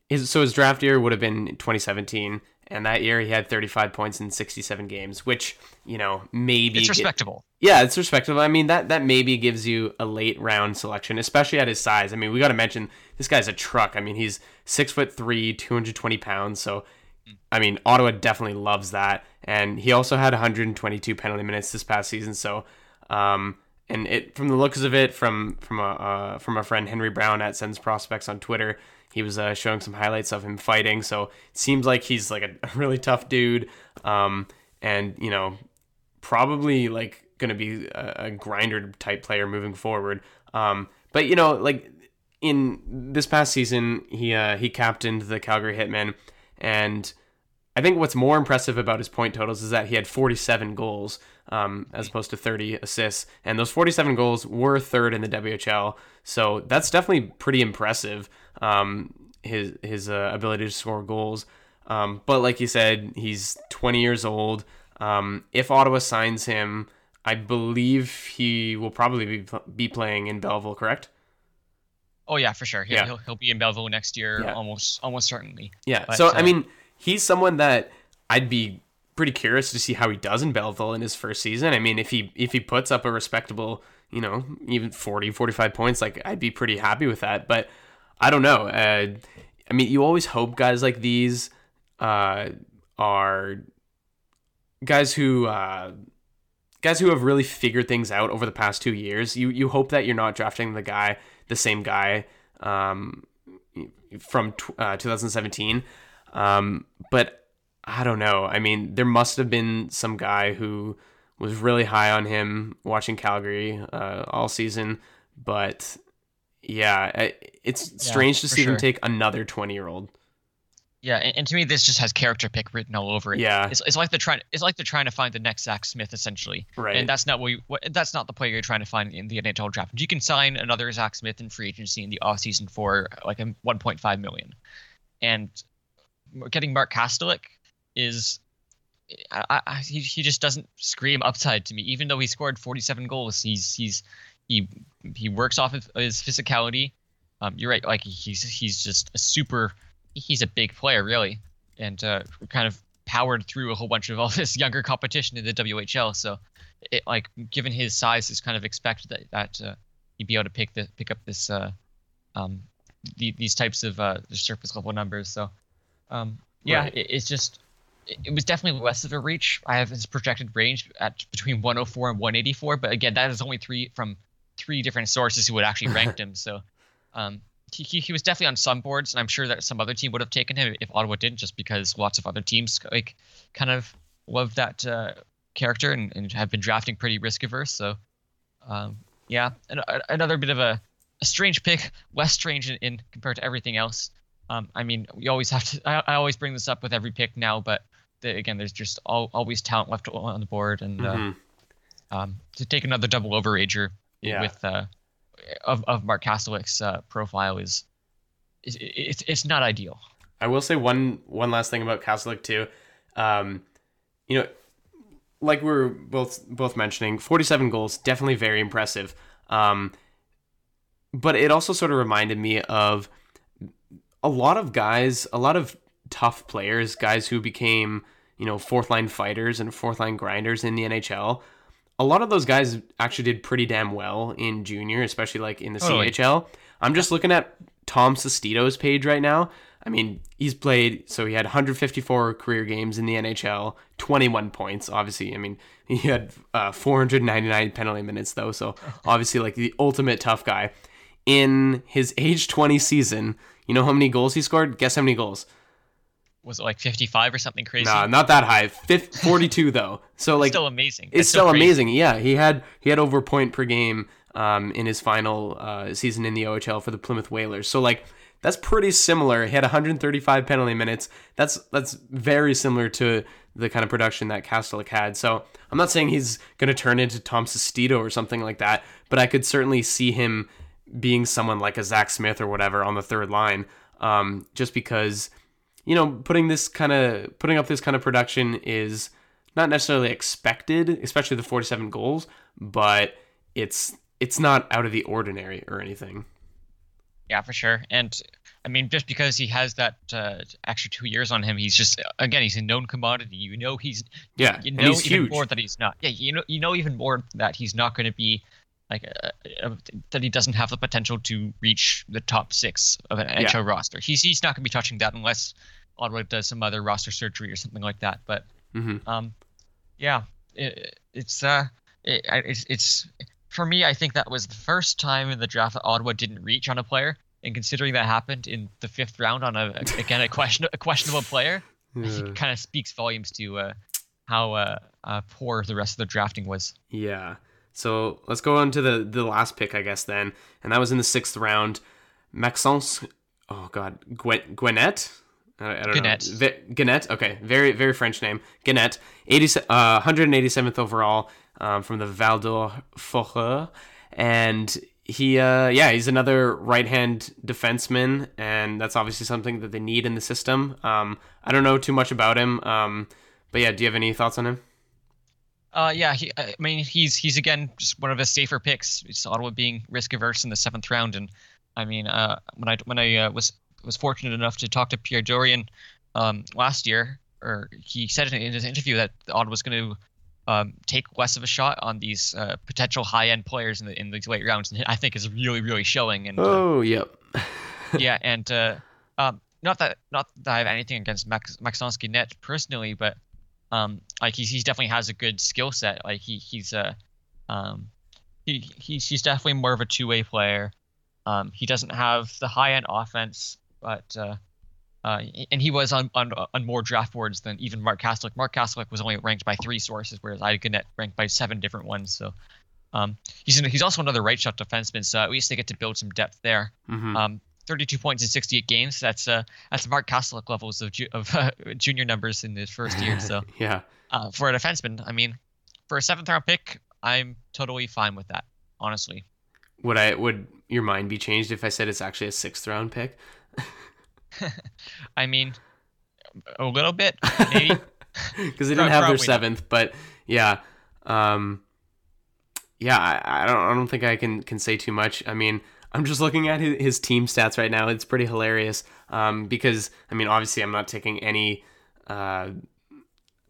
his so his draft year would have been 2017, and that year he had 35 points in 67 games, which you know maybe It's respectable. yeah, it's respectable. I mean, that that maybe gives you a late round selection, especially at his size. I mean, we got to mention this guy's a truck. I mean, he's six foot three, 220 pounds. So, I mean, Ottawa definitely loves that. And he also had 122 penalty minutes this past season. So, um, and it from the looks of it, from from a uh, from a friend Henry Brown at Sens Prospects on Twitter, he was uh, showing some highlights of him fighting. So it seems like he's like a, a really tough dude. Um, and you know, probably like going to be a, a grinder type player moving forward. Um, but you know, like in this past season, he uh, he captained the Calgary Hitmen, and I think what's more impressive about his point totals is that he had 47 goals um, as opposed to 30 assists, and those 47 goals were third in the WHL. So that's definitely pretty impressive. Um, his his uh, ability to score goals. Um, but like you said, he's 20 years old. Um, if Ottawa signs him, I believe he will probably be, be playing in Belleville, correct? Oh yeah, for sure. He'll, Yeah. he'll, he'll be in Belleville next year, Yeah. almost almost certainly. Yeah. But, so uh, I mean, he's someone that I'd be pretty curious to see how he does in Belleville in his first season. I mean, if he if he puts up a respectable, you know, even 40, 45 points, like I'd be pretty happy with that. But I don't know. Uh, I mean, you always hope guys like these uh, are guys who uh, guys who have really figured things out over the past two years. You you hope that you're not drafting the guy, the same guy um, from tw- uh, 2017. Um, but I don't know. I mean, there must have been some guy who was really high on him watching Calgary uh, all season. But yeah, it's strange to for see them take another 20 year old. Yeah, and, and to me, this just has character pick written all over it. Yeah. it's, it's like they're trying. It's like they're trying to find the next Zach Smith, essentially. Right. And that's not what, you, what that's not the player you're trying to find in the NHL draft. You can sign another Zach Smith in free agency in the off season for like a 1.5 million, and getting Mark Kastelic is. I, I, he, he just doesn't scream upside to me. Even though he scored 47 goals, he's he's he he works off of his physicality. Um, you're right. Like he's he's just a super. He's a big player, really, and uh, kind of powered through a whole bunch of all this younger competition in the WHL. So, it like given his size, it's kind of expected that that uh, he'd be able to pick the pick up this uh, um, the, these types of uh, the surface level numbers. So, um, yeah, Right. it, it's just it, it was definitely less of a reach. I have his projected range at between 104 and 184, but again, that is only three from three different sources who had actually ranked him. So, um, he, he, he was definitely on some boards, and I'm sure that some other team would have taken him if Ottawa didn't, just because lots of other teams like kind of love that uh, character and, and have been drafting pretty risk averse. So, um, yeah, and a- another bit of a, a strange pick, less strange in, in compared to everything else. Um, I mean, we always have to. I, I always bring this up with every pick now, but the, again, there's just al always talent left on the board, and uh, Mhm. um, to take another double overager Yeah. with uh, of of Mark Kastelic's uh, profile is, it's it's not ideal. I will say one one last thing about Kastelic too. Um, you know, like we are both both mentioning, forty seven goals, definitely very impressive. Um, but it also sort of reminded me of a lot of guys, a lot of tough players, guys who became you know fourth line fighters and fourth line grinders in the NHL. A lot of those guys actually did pretty damn well in junior, especially like in the Totally. CHL. I'm just looking at Tom Sestito's page right now. I mean, he's played, so he had 154 career games in the NHL, 21 points. Obviously, I mean, he had uh, 499 penalty minutes, though, so obviously, like the ultimate tough guy. In his age 20 season, you know how many goals he scored? Guess how many goals? Was it like 55 or something crazy? Nah, not that high. Fif 42, though. So, like, still amazing. it's That's so still crazy. amazing. Yeah, he had he had over a point per game um, in his final uh, season in the OHL for the Plymouth Whalers. So like that's pretty similar. He had 135 penalty minutes. That's that's very similar to the kind of production that Kastelic had. So I'm not saying he's going to turn into Tom Sestito or something like that, but I could certainly see him being someone like a Zach Smith or whatever on the third line, um, just because you know putting this kind of putting up this kind of production is not necessarily expected, especially the 47 goals, but it's it's not out of the ordinary or anything. Yeah, for sure. And I mean, just because he has that uh, extra two years on him, he's just again he's a known commodity. You know he's yeah, you know even huge. more that he's not. Yeah, you know you know even more that he's not going to be like uh, uh, that he doesn't have the potential to reach the top six of an NHL yeah. roster. He's he's not going to be touching that unless Ottawa does some other roster surgery or something like that. But mm-hmm. um, yeah, it, it's uh, it, it's it's for me. I think that was the first time in the draft that Ottawa didn't reach on a player, and considering that happened in the fifth round on a again a question a questionable player, yeah. I think it kind of speaks volumes to uh, how uh, uh, poor the rest of the drafting was. Yeah. So let's go on to the the last pick, I guess then, and that was in the sixth round. Maxence, oh god, Gwen, Gwinnett. I, I don't Guenette. know. Guenette. Okay, very very French name. Guenette, 80, uh, 187th overall um, from the Val d'Or Foreur, and he uh, yeah he's another right hand defenseman, and that's obviously something that they need in the system. Um, I don't know too much about him, um, but yeah, do you have any thoughts on him? Uh, yeah, he, I mean, he's he's again just one of the safer picks. It's Ottawa being risk averse in the seventh round, and I mean, uh, when I when I uh, was was fortunate enough to talk to Pierre Dorion um, last year, or he said in his interview that Ottawa was going to um, take less of a shot on these uh, potential high end players in the in these late rounds, and I think is really really showing. And uh, oh, yep, yeah, and uh, um, not that not that I have anything against Max Maxonsky Net personally, but um, like he's he definitely has a good skill set. Like he he's a um, he he's he's definitely more of a two way player. Um, he doesn't have the high end offense, but uh, uh, and he was on, on on more draft boards than even Mark Kastelic. Mark Kastelic was only ranked by three sources, whereas I Guenette ranked by seven different ones. So um, he's he's also another right shot defenseman, so at least they get to build some depth there. Mm-hmm. Um, 32 points in 68 games. That's uh that's Mark Kastelic levels of ju- of uh, junior numbers in his first year. So yeah, uh, for a defenseman, I mean, for a seventh round pick, I'm totally fine with that. Honestly, would I would your mind be changed if I said it's actually a sixth round pick? I mean, a little bit maybe because they didn't have their seventh, not. but yeah. Um, yeah, I, I don't. I don't think I can can say too much. I mean, I'm just looking at his, team stats right now. It's pretty hilarious um, because I mean, obviously, I'm not taking any. Uh,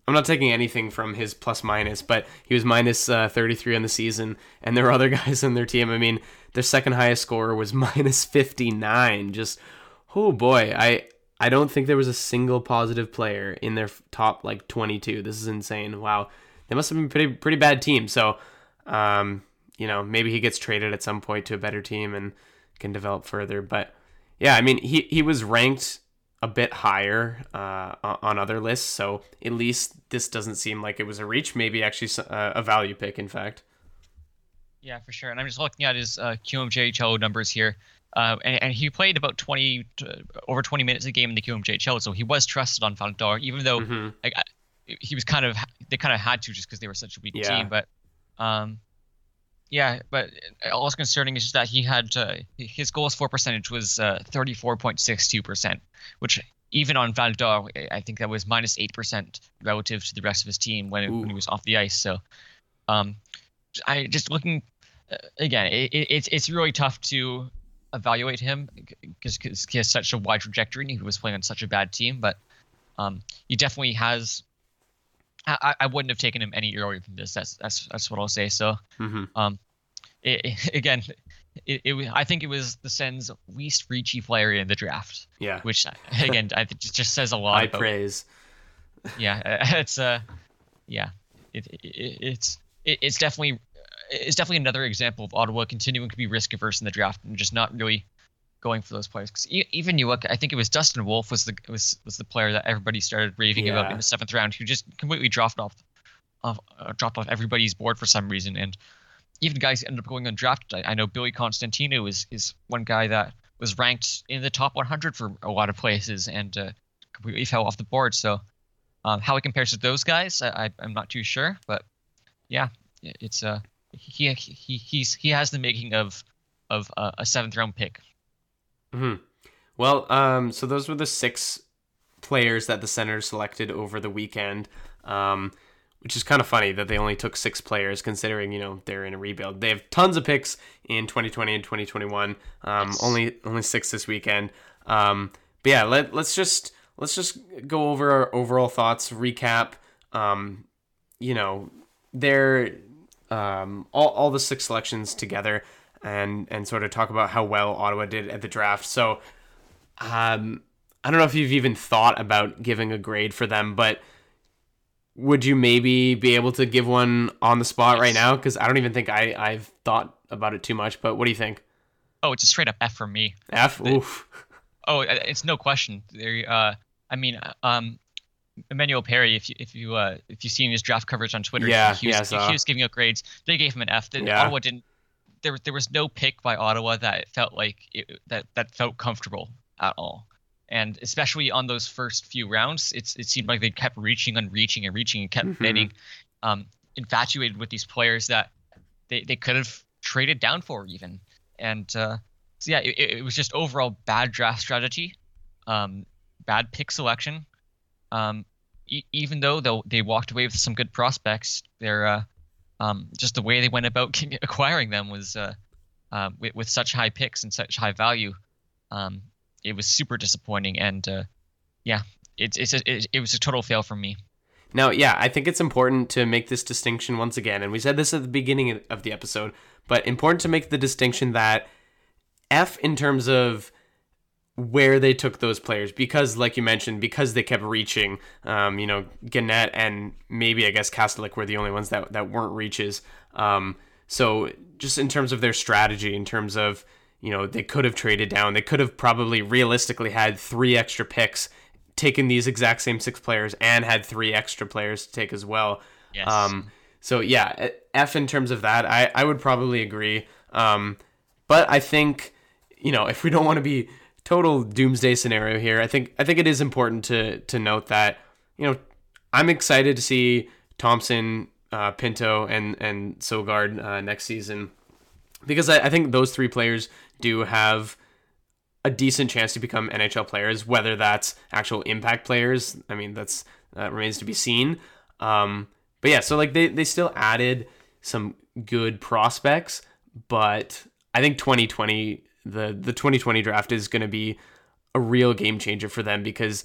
I'm not taking anything from his plus minus, but he was minus, uh, 33 on the season, and there were other guys on their team. I mean, their second highest scorer was minus 59. Just oh boy, I I don't think there was a single positive player in their top like 22. This is insane. Wow, they must have been pretty pretty bad team. So, um, you know, maybe he gets traded at some point to a better team and can develop further. But yeah, I mean, he, he was ranked a bit higher uh, on other lists, so at least this doesn't seem like it was a reach. Maybe actually uh, a value pick, in fact. Yeah, for sure. And I'm just looking at his uh, QMJHL numbers here. Uh, and, and, he played about 20 over 20 minutes a game in the QMJHL, so he was trusted on Val d'Or, even though mm-hmm. like, he was kind of they kind of had to just because they were such a weak yeah. team. But um, yeah, but all also concerning is just that he had uh, his goals for percentage was uh, 34.62%, which even on Val d'Or, I think that was minus 8% relative to the rest of his team when, when he was off the ice. So um, I just looking uh, again, it, it, it's it's really tough to evaluate him because he has such a wide trajectory and he was playing on such a bad team, but um, he definitely has I, I wouldn't have taken him any earlier than this. That's that's that's what I'll say. So, mm-hmm. um, it, it, again, it, it I think it was the Sens' least reachy player in the draft. Yeah. Which again, I think just says a lot. I about, praise. Yeah, it's uh, yeah, it, it it's it, it's definitely it's definitely another example of Ottawa continuing to be risk averse in the draft and just not really going for those players. Because even you look, I think it was Dustin Wolf was the was was the player that everybody started raving yeah. about in the seventh round, who just completely dropped off, off uh, dropped off everybody's board for some reason. And even guys ended up going undrafted. I, I know Billy Constantinou is is one guy that was ranked in the top 100 for a lot of places and uh, completely fell off the board. So um, how he compares to those guys, I, I'm not too sure, but yeah, it's uh he he he's he has the making of of uh, a seventh round pick. Hmm. Well, um, so those were the six players that the Senators selected over the weekend. Um, which is kind of funny that they only took six players considering you know they're in a rebuild. They have tons of picks in 2020 and 2021. Um, yes. Only only six this weekend. Um, but yeah, let let's just let's just go over our overall thoughts, recap. Um, you know, they're um, all all the six selections together, and and sort of talk about how well Ottawa did at the draft. So, um, I don't know if you've even thought about giving a grade for them, but would you maybe be able to give one on the spot yes. right now? Because I don't even think I I've thought about it too much. But what do you think? Oh, it's a straight up F for me. F. Oof. Oh, it's no question. There. Uh, I mean, um, Emmanuel Perry, if you if you uh, if you've seen his draft coverage on Twitter, yeah, he, was, yeah, he was giving out grades. They gave him an F. The, yeah. Ottawa didn't. There there was no pick by Ottawa that felt like it, that that felt comfortable at all and especially on those first few rounds, it's it seemed like they kept reaching and reaching and reaching and kept mm-hmm. getting um, infatuated with these players that they, they could have traded down for even. And uh, so yeah, it, it, was just overall bad draft strategy, um, bad pick selection. Um, e- even though they they walked away with some good prospects, they're uh, um, just the way they went about acquiring them was uh, uh, with, with such high picks and such high value. Um, it was super disappointing, and uh, yeah, it's it's a, it, it was a total fail for me. Now, yeah, I think it's important to make this distinction once again, and we said this at the beginning of the episode, but important to make the distinction that F in terms of where they took those players because like you mentioned because they kept reaching um, you know Guenette and maybe I guess Kastelic were the only ones that, that weren't reaches um, so just in terms of their strategy in terms of you know, they could have traded down. They could have probably realistically had three extra picks, taken these exact same six players, and had three extra players to take as well. Yes. Um, so yeah, F in terms of that, I, I would probably agree. Um, but I think, you know, if we don't want to be total doomsday scenario here, I think I think it is important to to note that, you know, I'm excited to see Thompson, uh, Pinto, and and Sogaard uh, next season because I, I think those three players do have a decent chance to become NHL players, whether that's actual impact players. I mean, that's that remains to be seen. Um, but yeah, so like they, they still added some good prospects, but I think 2020 the the 2020 draft is going to be a real game changer for them because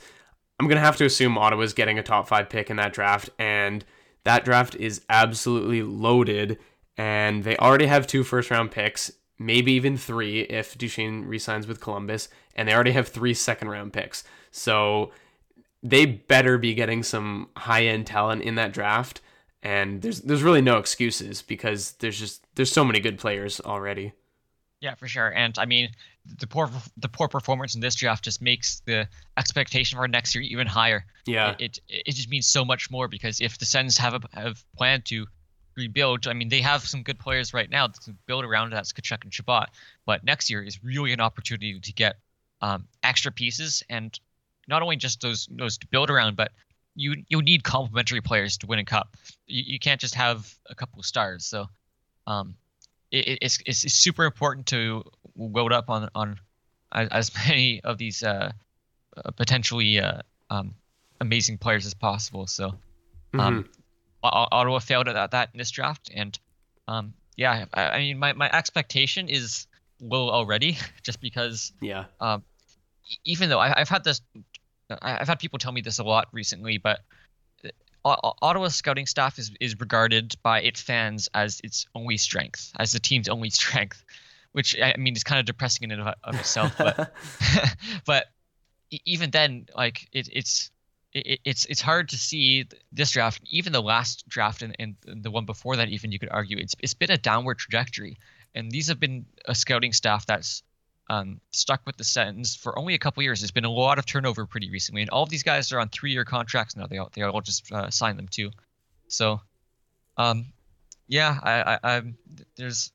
I'm going to have to assume Ottawa's getting a top 5 pick in that draft and that draft is absolutely loaded and they already have two first round picks maybe even three if Duchene resigns with Columbus, and they already have three second round picks. So they better be getting some high end talent in that draft. And there's there's really no excuses because there's just there's so many good players already. Yeah, for sure. And I mean, the poor the poor performance in this draft just makes the expectation for next year even higher. Yeah, it it, it just means so much more because if the Sens have a, have planned to rebuild. I mean, they have some good players right now to build around. That's Tkachuk and Chabot. But next year is really an opportunity to get um, extra pieces and not only just those those to build around, but you you need complementary players to win a cup. You, you can't just have a couple of stars. So um, it, it's, it's super important to load up on on as many of these uh, uh, potentially uh, um, amazing players as possible. So um, mm-hmm. Ottawa failed at that in this draft, and um, yeah, I, I, mean, my, my expectation is low already, just because. Yeah. Um, even though I, have had this, I've had people tell me this a lot recently, but Ottawa's scouting staff is is regarded by its fans as its only strength, as the team's only strength, which I mean is kind of depressing in and of itself. But but even then, like it, it's it, it's it's hard to see this draft, even the last draft and, and the one before that. Even you could argue it's it's been a downward trajectory, and these have been a scouting staff that's um, stuck with the sentence for only a couple years. There's been a lot of turnover pretty recently, and all of these guys are on three-year contracts now. They all, they all just uh, signed them too. So, um, yeah, I, I, I'm there's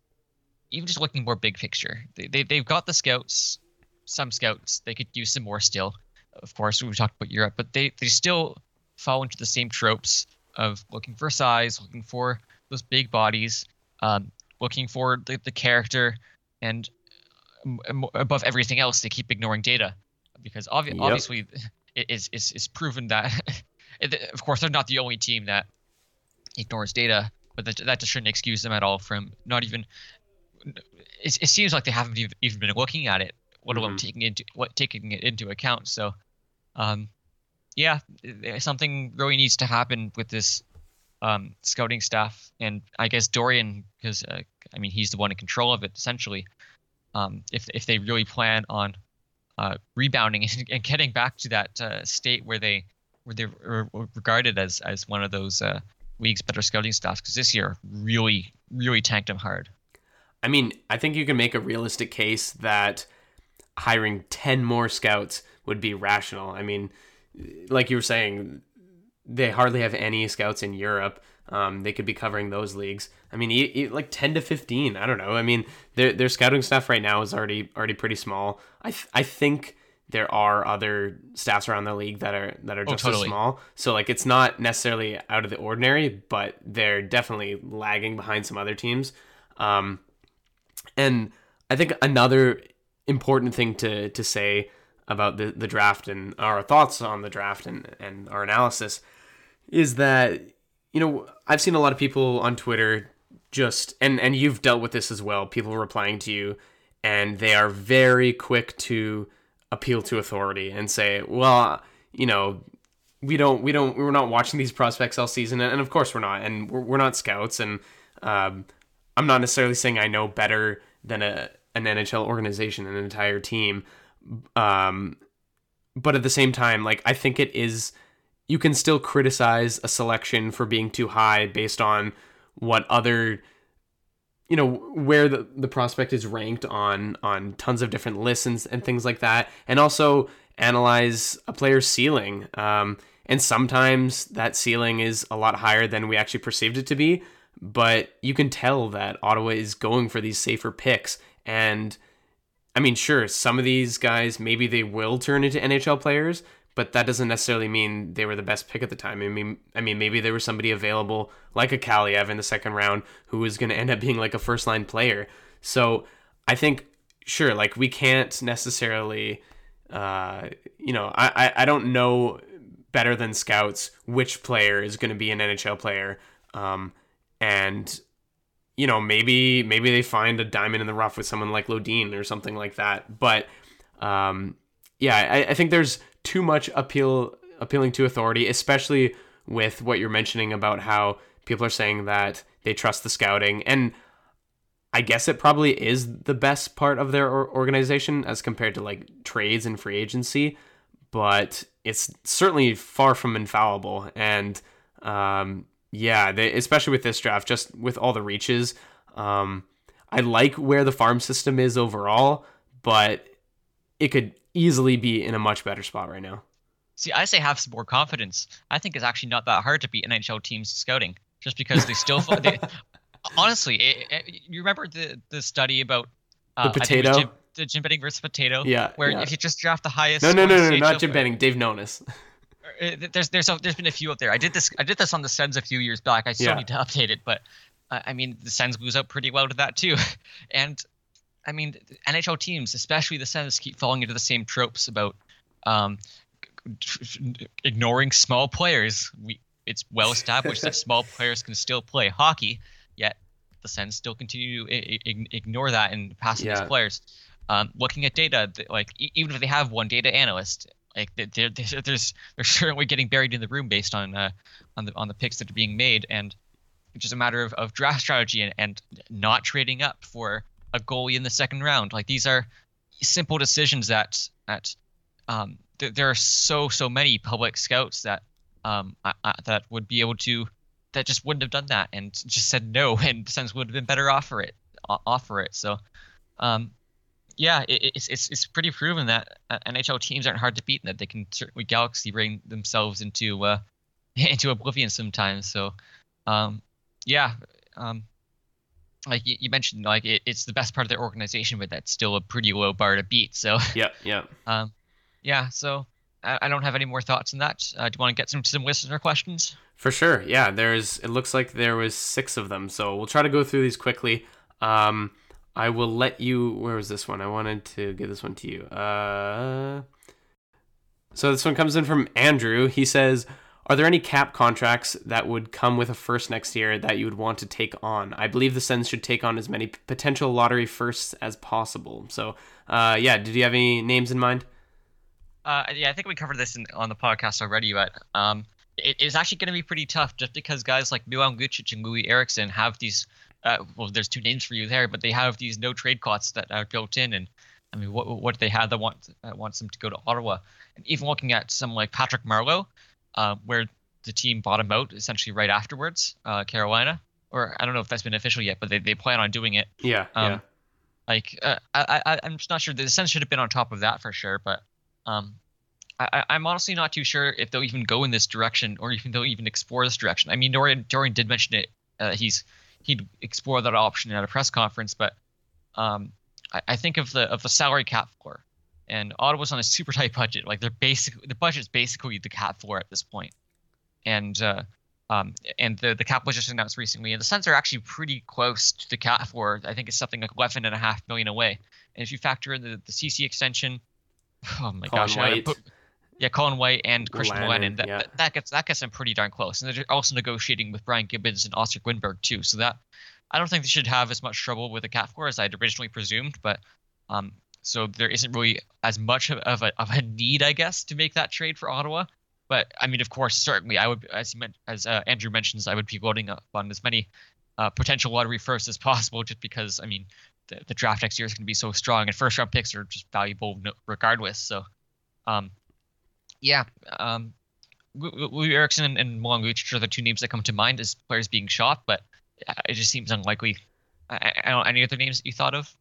even just looking more big picture. They, they they've got the scouts. some scouts they could use some more still. Of course, we talked about Europe, but they they still fall into the same tropes of looking for size, looking for those big bodies, um, looking for the, the character, and above everything else, they keep ignoring data because obvi- yep. obviously it is is is proven that. of course, they're not the only team that ignores data, but that, that just shouldn't excuse them at all from not even. It, it seems like they haven't even been looking at it, let alone mm-hmm. taking into what taking it into account. So, um, yeah, something really needs to happen with this um, scouting staff, and I guess Dorion, because uh, I mean he's the one in control of it essentially. Um, if if they really plan on uh, rebounding and, getting back to that uh, state where they where they were regarded as as one of those uh, league's better scouting staffs, because this year really really tanked them hard. I mean, I think you can make a realistic case that hiring ten more scouts would be rational. I mean, like you were saying, they hardly have any scouts in Europe. Um, they could be covering those leagues. I mean, like ten to fifteen. I don't know. I mean, their their scouting staff right now is already already pretty small. I th- I think there are other staffs around the league that are that are oh, just oh, totally. as small. So like it's not necessarily out of the ordinary, but they're definitely lagging behind some other teams. Um, and I think another important thing to to say about the, the draft and our thoughts on the draft and, and our analysis is that you know I've seen a lot of people on Twitter just and and you've dealt with this as well people replying to you and they are very quick to appeal to authority and say well you know we don't we don't we're not watching these prospects all season and of course we're not and we're, we're not scouts and um, I'm not necessarily saying I know better than a an NHL organization an entire team um, but at the same time, like I think it is, you can still criticize a selection for being too high based on what other, you know, where the, the prospect is ranked on on tons of different lists and, and things like that, and also analyze a player's ceiling. Um, and sometimes that ceiling is a lot higher than we actually perceived it to be. But you can tell that Ottawa is going for these safer picks and I mean, sure, some of these guys maybe they will turn into NHL players, but that doesn't necessarily mean they were the best pick at the time. I mean, I mean, maybe there was somebody available like a Kaliyev in the second round who was going to end up being like a first line player. So I think, sure, like we can't necessarily, uh, you know, I, I, I don't know better than scouts which player is going to be an NHL player. Um, and you know, maybe maybe they find a diamond in the rough with someone like Lodin or something like that. But um, yeah, I, I think there's too much appeal appealing to authority, especially with what you're mentioning about how people are saying that they trust the scouting and I guess it probably is the best part of their organization as compared to like trades and free agency, but it's certainly far from infallible. And um, yeah, they, especially with this draft, just with all the reaches. Um, I like where the farm system is overall, but it could easily be in a much better spot right now. See, I say have some more confidence. I think it's actually not that hard to beat NHL teams scouting, just because they still. they, honestly, it, it, you remember the the study about uh, the potato, Jim, the Jim Benning versus potato. Yeah, where yeah. if you just draft the highest. No, no, no, no, no not Jim Benning. Dave Nonis. Uh, there's there's there's been a few out there. I did this I did this on the Sens a few years back. I still yeah. need to update it, but uh, I mean the Sens lose out pretty well to that too, and I mean NHL teams, especially the Sens, keep falling into the same tropes about um, ignoring small players. We it's well established that small players can still play hockey, yet the Sens still continue to I- I- ignore that and pass yeah. these players. Um, looking at data, like even if they have one data analyst, like they're, they're, there's they're certainly getting buried in the room based on uh, on the on the picks that are being made, and it's just a matter of, of draft strategy and, and not trading up for a goalie in the second round. Like these are simple decisions that that um, th- there are so so many public scouts that um I, I, that would be able to that just wouldn't have done that and just said no and Sens would have been better off for it offer it. So um yeah, it, it's, it's it's pretty proven that uh, NHL teams aren't hard to beat, and that they can certainly galaxy brain themselves into uh, into oblivion sometimes. So, um, yeah, um, like you, you mentioned, like it, it's the best part of their organization, but that's still a pretty low bar to beat. So yeah, yeah, um, yeah. So I, I don't have any more thoughts on that. Uh, do you want to get some some listener questions? For sure. Yeah, there's. It looks like there was six of them, so we'll try to go through these quickly. Um, I will let you. Where was this one? I wanted to give this one to you. Uh, so this one comes in from Andrew. He says, "Are there any cap contracts that would come with a first next year that you would want to take on? I believe the Sens should take on as many potential lottery firsts as possible." So, uh, yeah, did you have any names in mind? Uh, yeah, I think we covered this in, on the podcast already, but um, it is actually going to be pretty tough just because guys like Milan Lucic and Louis Eriksson have these. Uh, well, there's two names for you there, but they have these no trade costs that are built in, and I mean, what what they have that want that wants them to go to Ottawa? And even looking at some like Patrick Marleau, uh, where the team bottomed out essentially right afterwards, uh, Carolina, or I don't know if that's been official yet, but they, they plan on doing it. Yeah, um, yeah. Like uh, I I I'm just not sure. The Sens should have been on top of that for sure, but um, I, I'm honestly not too sure if they'll even go in this direction or even they'll even explore this direction. I mean, Dorion Dorion did mention it. Uh, he's he'd explore that option at a press conference, but um, I, I think of the of the salary cap floor, and Ottawa's on a super tight budget. Like they're basically the budget's basically the cap floor at this point, and uh, um, and the the cap was just announced recently, and the Sens are actually pretty close to the cap floor. I think it's something like eleven and a half million away. And if you factor in the the Ceci extension, oh my Colin gosh, White. put, yeah, Colin White and Christian Lennon, Lennon. That, yeah. that that gets that gets them pretty darn close, and they're also negotiating with Brian Gibbons and Oscar Lindberg too. So that I don't think they should have as much trouble with the cap floor as I'd originally presumed, but um, so there isn't really as much of, of, a, of a need, I guess, to make that trade for Ottawa. But I mean, of course, certainly, I would, as you meant, as uh, Andrew mentions, I would be loading up on as many uh, potential lottery firsts as possible, just because I mean, the, the draft next year is going to be so strong, and first round picks are just valuable regardless. So, um, yeah, um, Louis Eriksson and, and Milan Lucic are the two names that come to mind as players being shot, but uh, it just seems unlikely. I, I any other names that you thought of?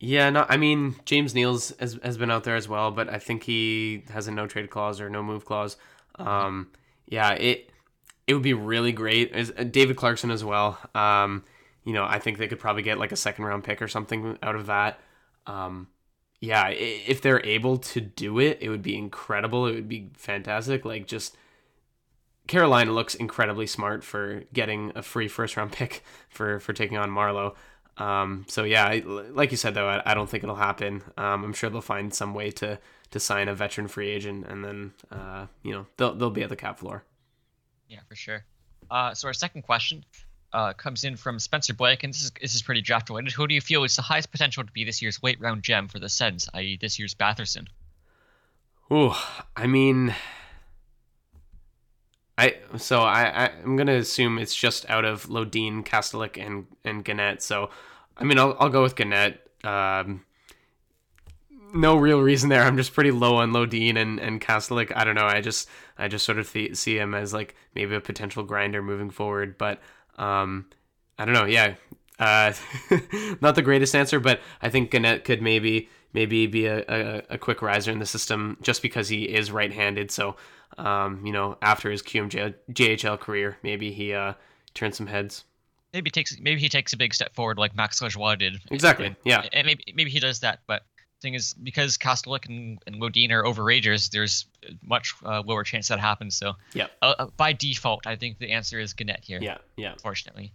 Yeah, no, I mean James Neals has has been out there as well, but I think he has a no trade clause or no move clause. Um, yeah, it it would be really great. Is uh, David Clarkson as well. Um, you know, I think they could probably get like a second round pick or something out of that. Um, yeah, if they're able to do it, it would be incredible. It would be fantastic. Like just Carolina looks incredibly smart for getting a free first round pick for for taking on Marleau. Um, so yeah, I, like you said though, I, I don't think it'll happen. Um, I'm sure they'll find some way to to sign a veteran free agent, and then uh, you know they'll they'll be at the cap floor. Yeah, for sure. Uh, so our second question uh, comes in from Spencer Blake, and this is this is pretty draft related. Who do you feel is the highest potential to be this year's late round gem for the Sens, i.e., this year's Batherson? Ooh, I mean, I so I, I I'm gonna assume it's just out of Lodin, Kastelic, and and Guenette. So, I mean, I'll I'll go with Guenette. Um, no real reason there. I'm just pretty low on Lodin and and Kastelic. I don't know. I just I just sort of th- see him as like maybe a potential grinder moving forward. But um, I don't know. Yeah, uh, not the greatest answer, but I think Guenette could maybe maybe be a, a, a quick riser in the system just because he is right-handed. So, um, you know, after his QMJ JHL career, maybe he uh, turns some heads. Maybe takes maybe he takes a big step forward like Max Lajoie did. Exactly. Yeah. And maybe maybe he does that, but thing is because Kastelic and, and Lodin are overagers, there's much uh, lower chance that happens. So Yeah. uh, uh, by default, I think the answer is Guenette here. Yeah. Yeah. Unfortunately.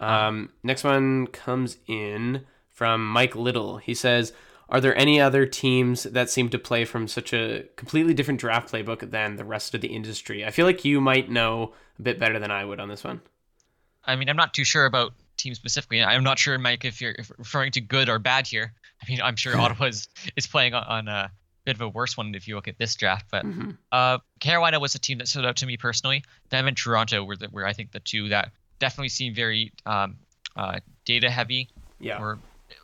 Um, next one comes in from Mike Little. He says, "Are there any other teams that seem to play from such a completely different draft playbook than the rest of the industry?" I feel like you might know a bit better than I would on this one. I mean, I'm not too sure about teams specifically. I'm not sure, Mike, if you're referring to good or bad here. I mean, I'm sure Ottawa is, is playing on, a bit of a worse one if you look at this draft. But Mhm. uh, Carolina was a team that stood out to me personally. Them and Toronto were the, were I think the two that definitely seem very um, uh, data heavy Yeah. or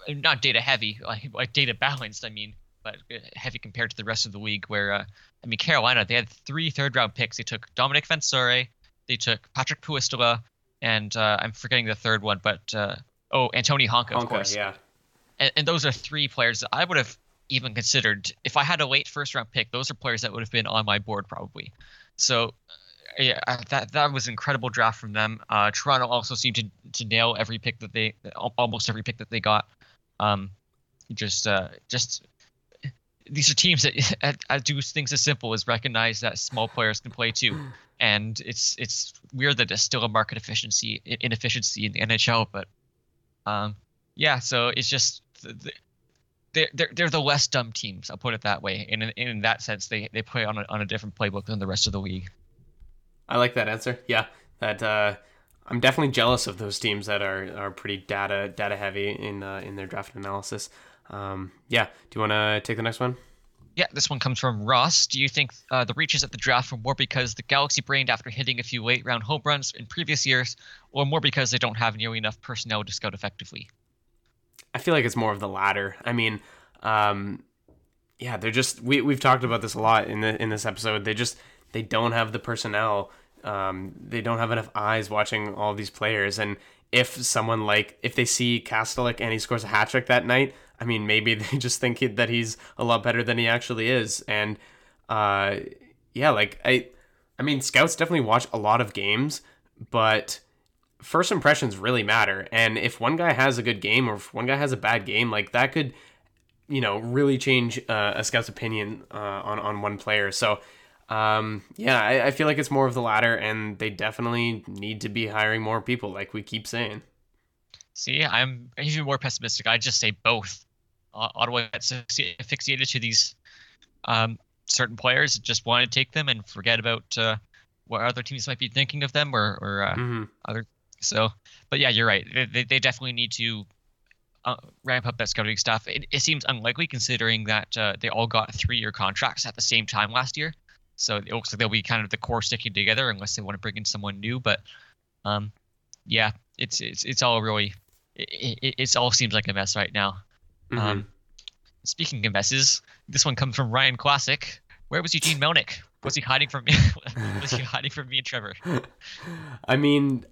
not data heavy, like, like data balanced. I mean, but uh, heavy compared to the rest of the league. Where uh, I mean, Carolina they had three third round picks. They took Domenick Fensore, they took Patrick Puistola, and uh, I'm forgetting the third one, but uh, oh, Anttoni Honka, of Honka, course. yeah. And, and those are three players that I would have even considered if I had a late first round pick. Those are players that would have been on my board probably. So uh, yeah, that that was an incredible draft from them. Uh, Toronto also seemed to to nail every pick that they almost every pick that they got. Um, just uh, just these are teams that I do things as simple as recognize that small players can play too, and it's it's weird that there's still a market efficiency inefficiency in the NHL, but um, yeah, so it's just they're, they're they're the less dumb teams. I'll put it that way. And in in that sense, they they play on a, on a different playbook than the rest of the league. I like that answer. Yeah, that uh, I'm definitely jealous of those teams that are are pretty data data heavy in uh, in their draft analysis. Um, yeah, do you want to take the next one? Yeah, this one comes from Ross. Do you think uh, the reaches at the draft were more because the Galaxy brained after hitting a few late round home runs in previous years, or more because they don't have nearly enough personnel to scout effectively? I feel like it's more of the latter. I mean, um, yeah, they're just we we've talked about this a lot in the in this episode. They just they don't have the personnel. Um, they don't have enough eyes watching all these players, and if someone like if they see Kastelic and he scores a hat trick that night, I mean, maybe they just think that he's a lot better than he actually is. And uh, yeah, like I, I mean, scouts definitely watch a lot of games, but first impressions really matter. And if one guy has a good game or if one guy has a bad game, like that could, you know, really change uh, a scout's opinion uh, on on one player. So. Um, yeah, I, I feel like it's more of the latter, and they definitely need to be hiring more people, like we keep saying. See, I'm even more pessimistic. I just say both. Ottawa gets asphyxiated to these um, certain players, just want to take them and forget about uh, what other teams might be thinking of them or, or uh, mm-hmm. other. So, but yeah, you're right. They, they definitely need to uh, ramp up that scouting stuff. It, it seems unlikely considering that uh, they all got three-year contracts at the same time last year. So it looks like they'll be kind of the core sticking together unless they want to bring in someone new. But um, yeah, it's it's it's all really it, it, it all seems like a mess right now. Mm-hmm. Um, speaking of messes, this one comes from Ryan Classic. Where was Eugene Melnyk? Was he hiding from me? was he hiding from me and Trevor? I mean,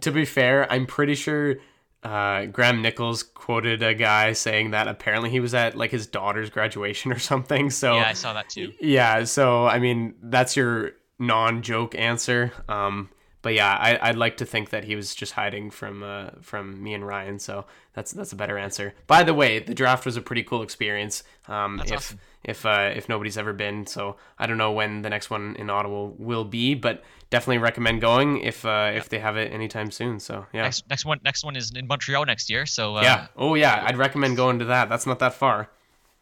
to be fair, I'm pretty sure uh, Graham Nichols quoted a guy saying that apparently he was at like his daughter's graduation or something. So yeah, I saw that too. Yeah, so I mean, that's your non-joke answer. Um, but yeah, I, would like to think that he was just hiding from uh, from me and Ryan. So that's that's a better answer. By the way, the draft was a pretty cool experience. Um, if awesome. If uh, if nobody's ever been, so I don't know when the next one in Ottawa will be, but definitely recommend going if uh, if they have it anytime soon. So yeah. Next, next one next one is in Montreal next year. So uh, yeah. Oh yeah, I'd recommend going to that. That's not that far.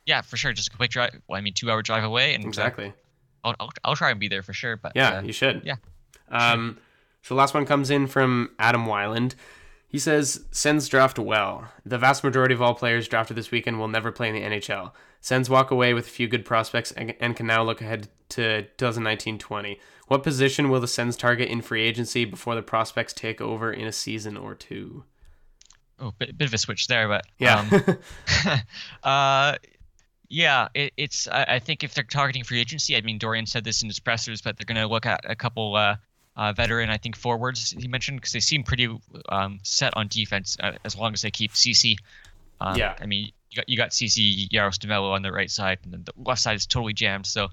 Yeah, for sure. Just a quick drive. Well, I mean, two hour drive away, and uh, exactly. I'll, I'll, I'll try and be there for sure. But yeah, uh, you should. Yeah. Um. So the last one comes in from Adam Wyland. He says, Sens draft well. The vast majority of all players drafted this weekend will never play in the NHL. Sens walk away with a few good prospects and, and can now look ahead to 2019 20. What position will the Sens target in free agency before the prospects take over in a season or two? Oh, bit, bit of a switch there, but yeah, um, uh, yeah, it, it's. I, I, think if they're targeting free agency, I mean, Dorion said this in his pressers, but they're going to look at a couple uh, uh, veteran, I think forwards he mentioned because they seem pretty um, set on defense uh, as long as they keep Ceci. Um, yeah, I mean you got you got Ceci Jaros on the right side, and then the left side is totally jammed. So.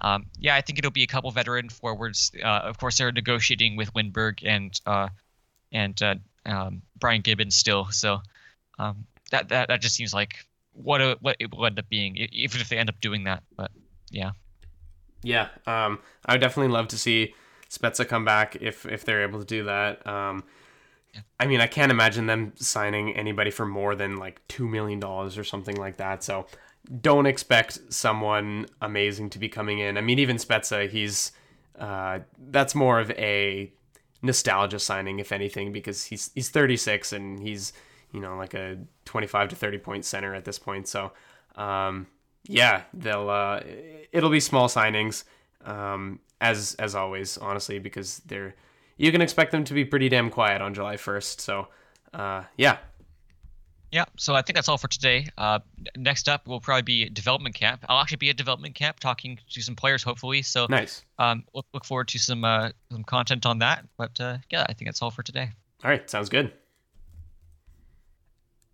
Um, yeah, I think it'll be a couple veteran forwards. Uh, of course, they're negotiating with Lindberg and uh, and uh, um, Brian Gibbons still. So um, that that that just seems like what a, what it will end up being, even if they end up doing that. But yeah, yeah, um, I would definitely love to see Spezza come back if if they're able to do that. I mean, I can't imagine them signing anybody for more than like two million dollars or something like that. So don't expect someone amazing to be coming in. I mean, even Spezza, he's uh, that's more of a nostalgia signing, if anything, because he's he's 36 and he's you know like a 25 to 30 point center at this point. So um, yeah, they'll uh, it'll be small signings. Um, as as always, honestly, because they're you can expect them to be pretty damn quiet on July 1st. So, uh, yeah. Yeah, so I think that's all for today. Uh, next up will probably be development camp. I'll actually be at development camp talking to some players, hopefully. So nice. Um, look, look forward to some uh, some content on that. But uh, yeah, I think that's all for today. All right, sounds good.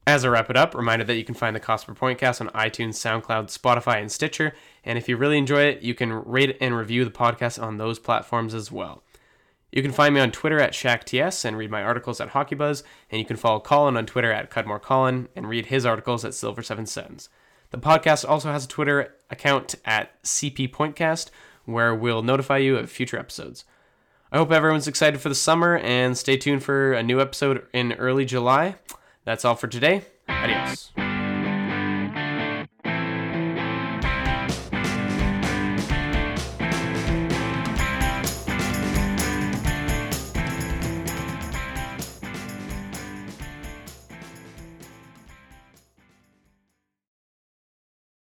As I wrap it up, reminder that you can find the Cost Per Point cast on iTunes, SoundCloud, Spotify, and Stitcher. And if you really enjoy it, you can rate and review the podcast on those platforms as well. You can find me on Twitter at ShackTS and read my articles at HockeyBuzz, and you can follow Colin on Twitter at CudmoreColin and read his articles at Silver77s. The podcast also has a Twitter account at CP Pointcast, where we'll notify you of future episodes. I hope everyone's excited for the summer and stay tuned for a new episode in early July. That's all for today. Adios.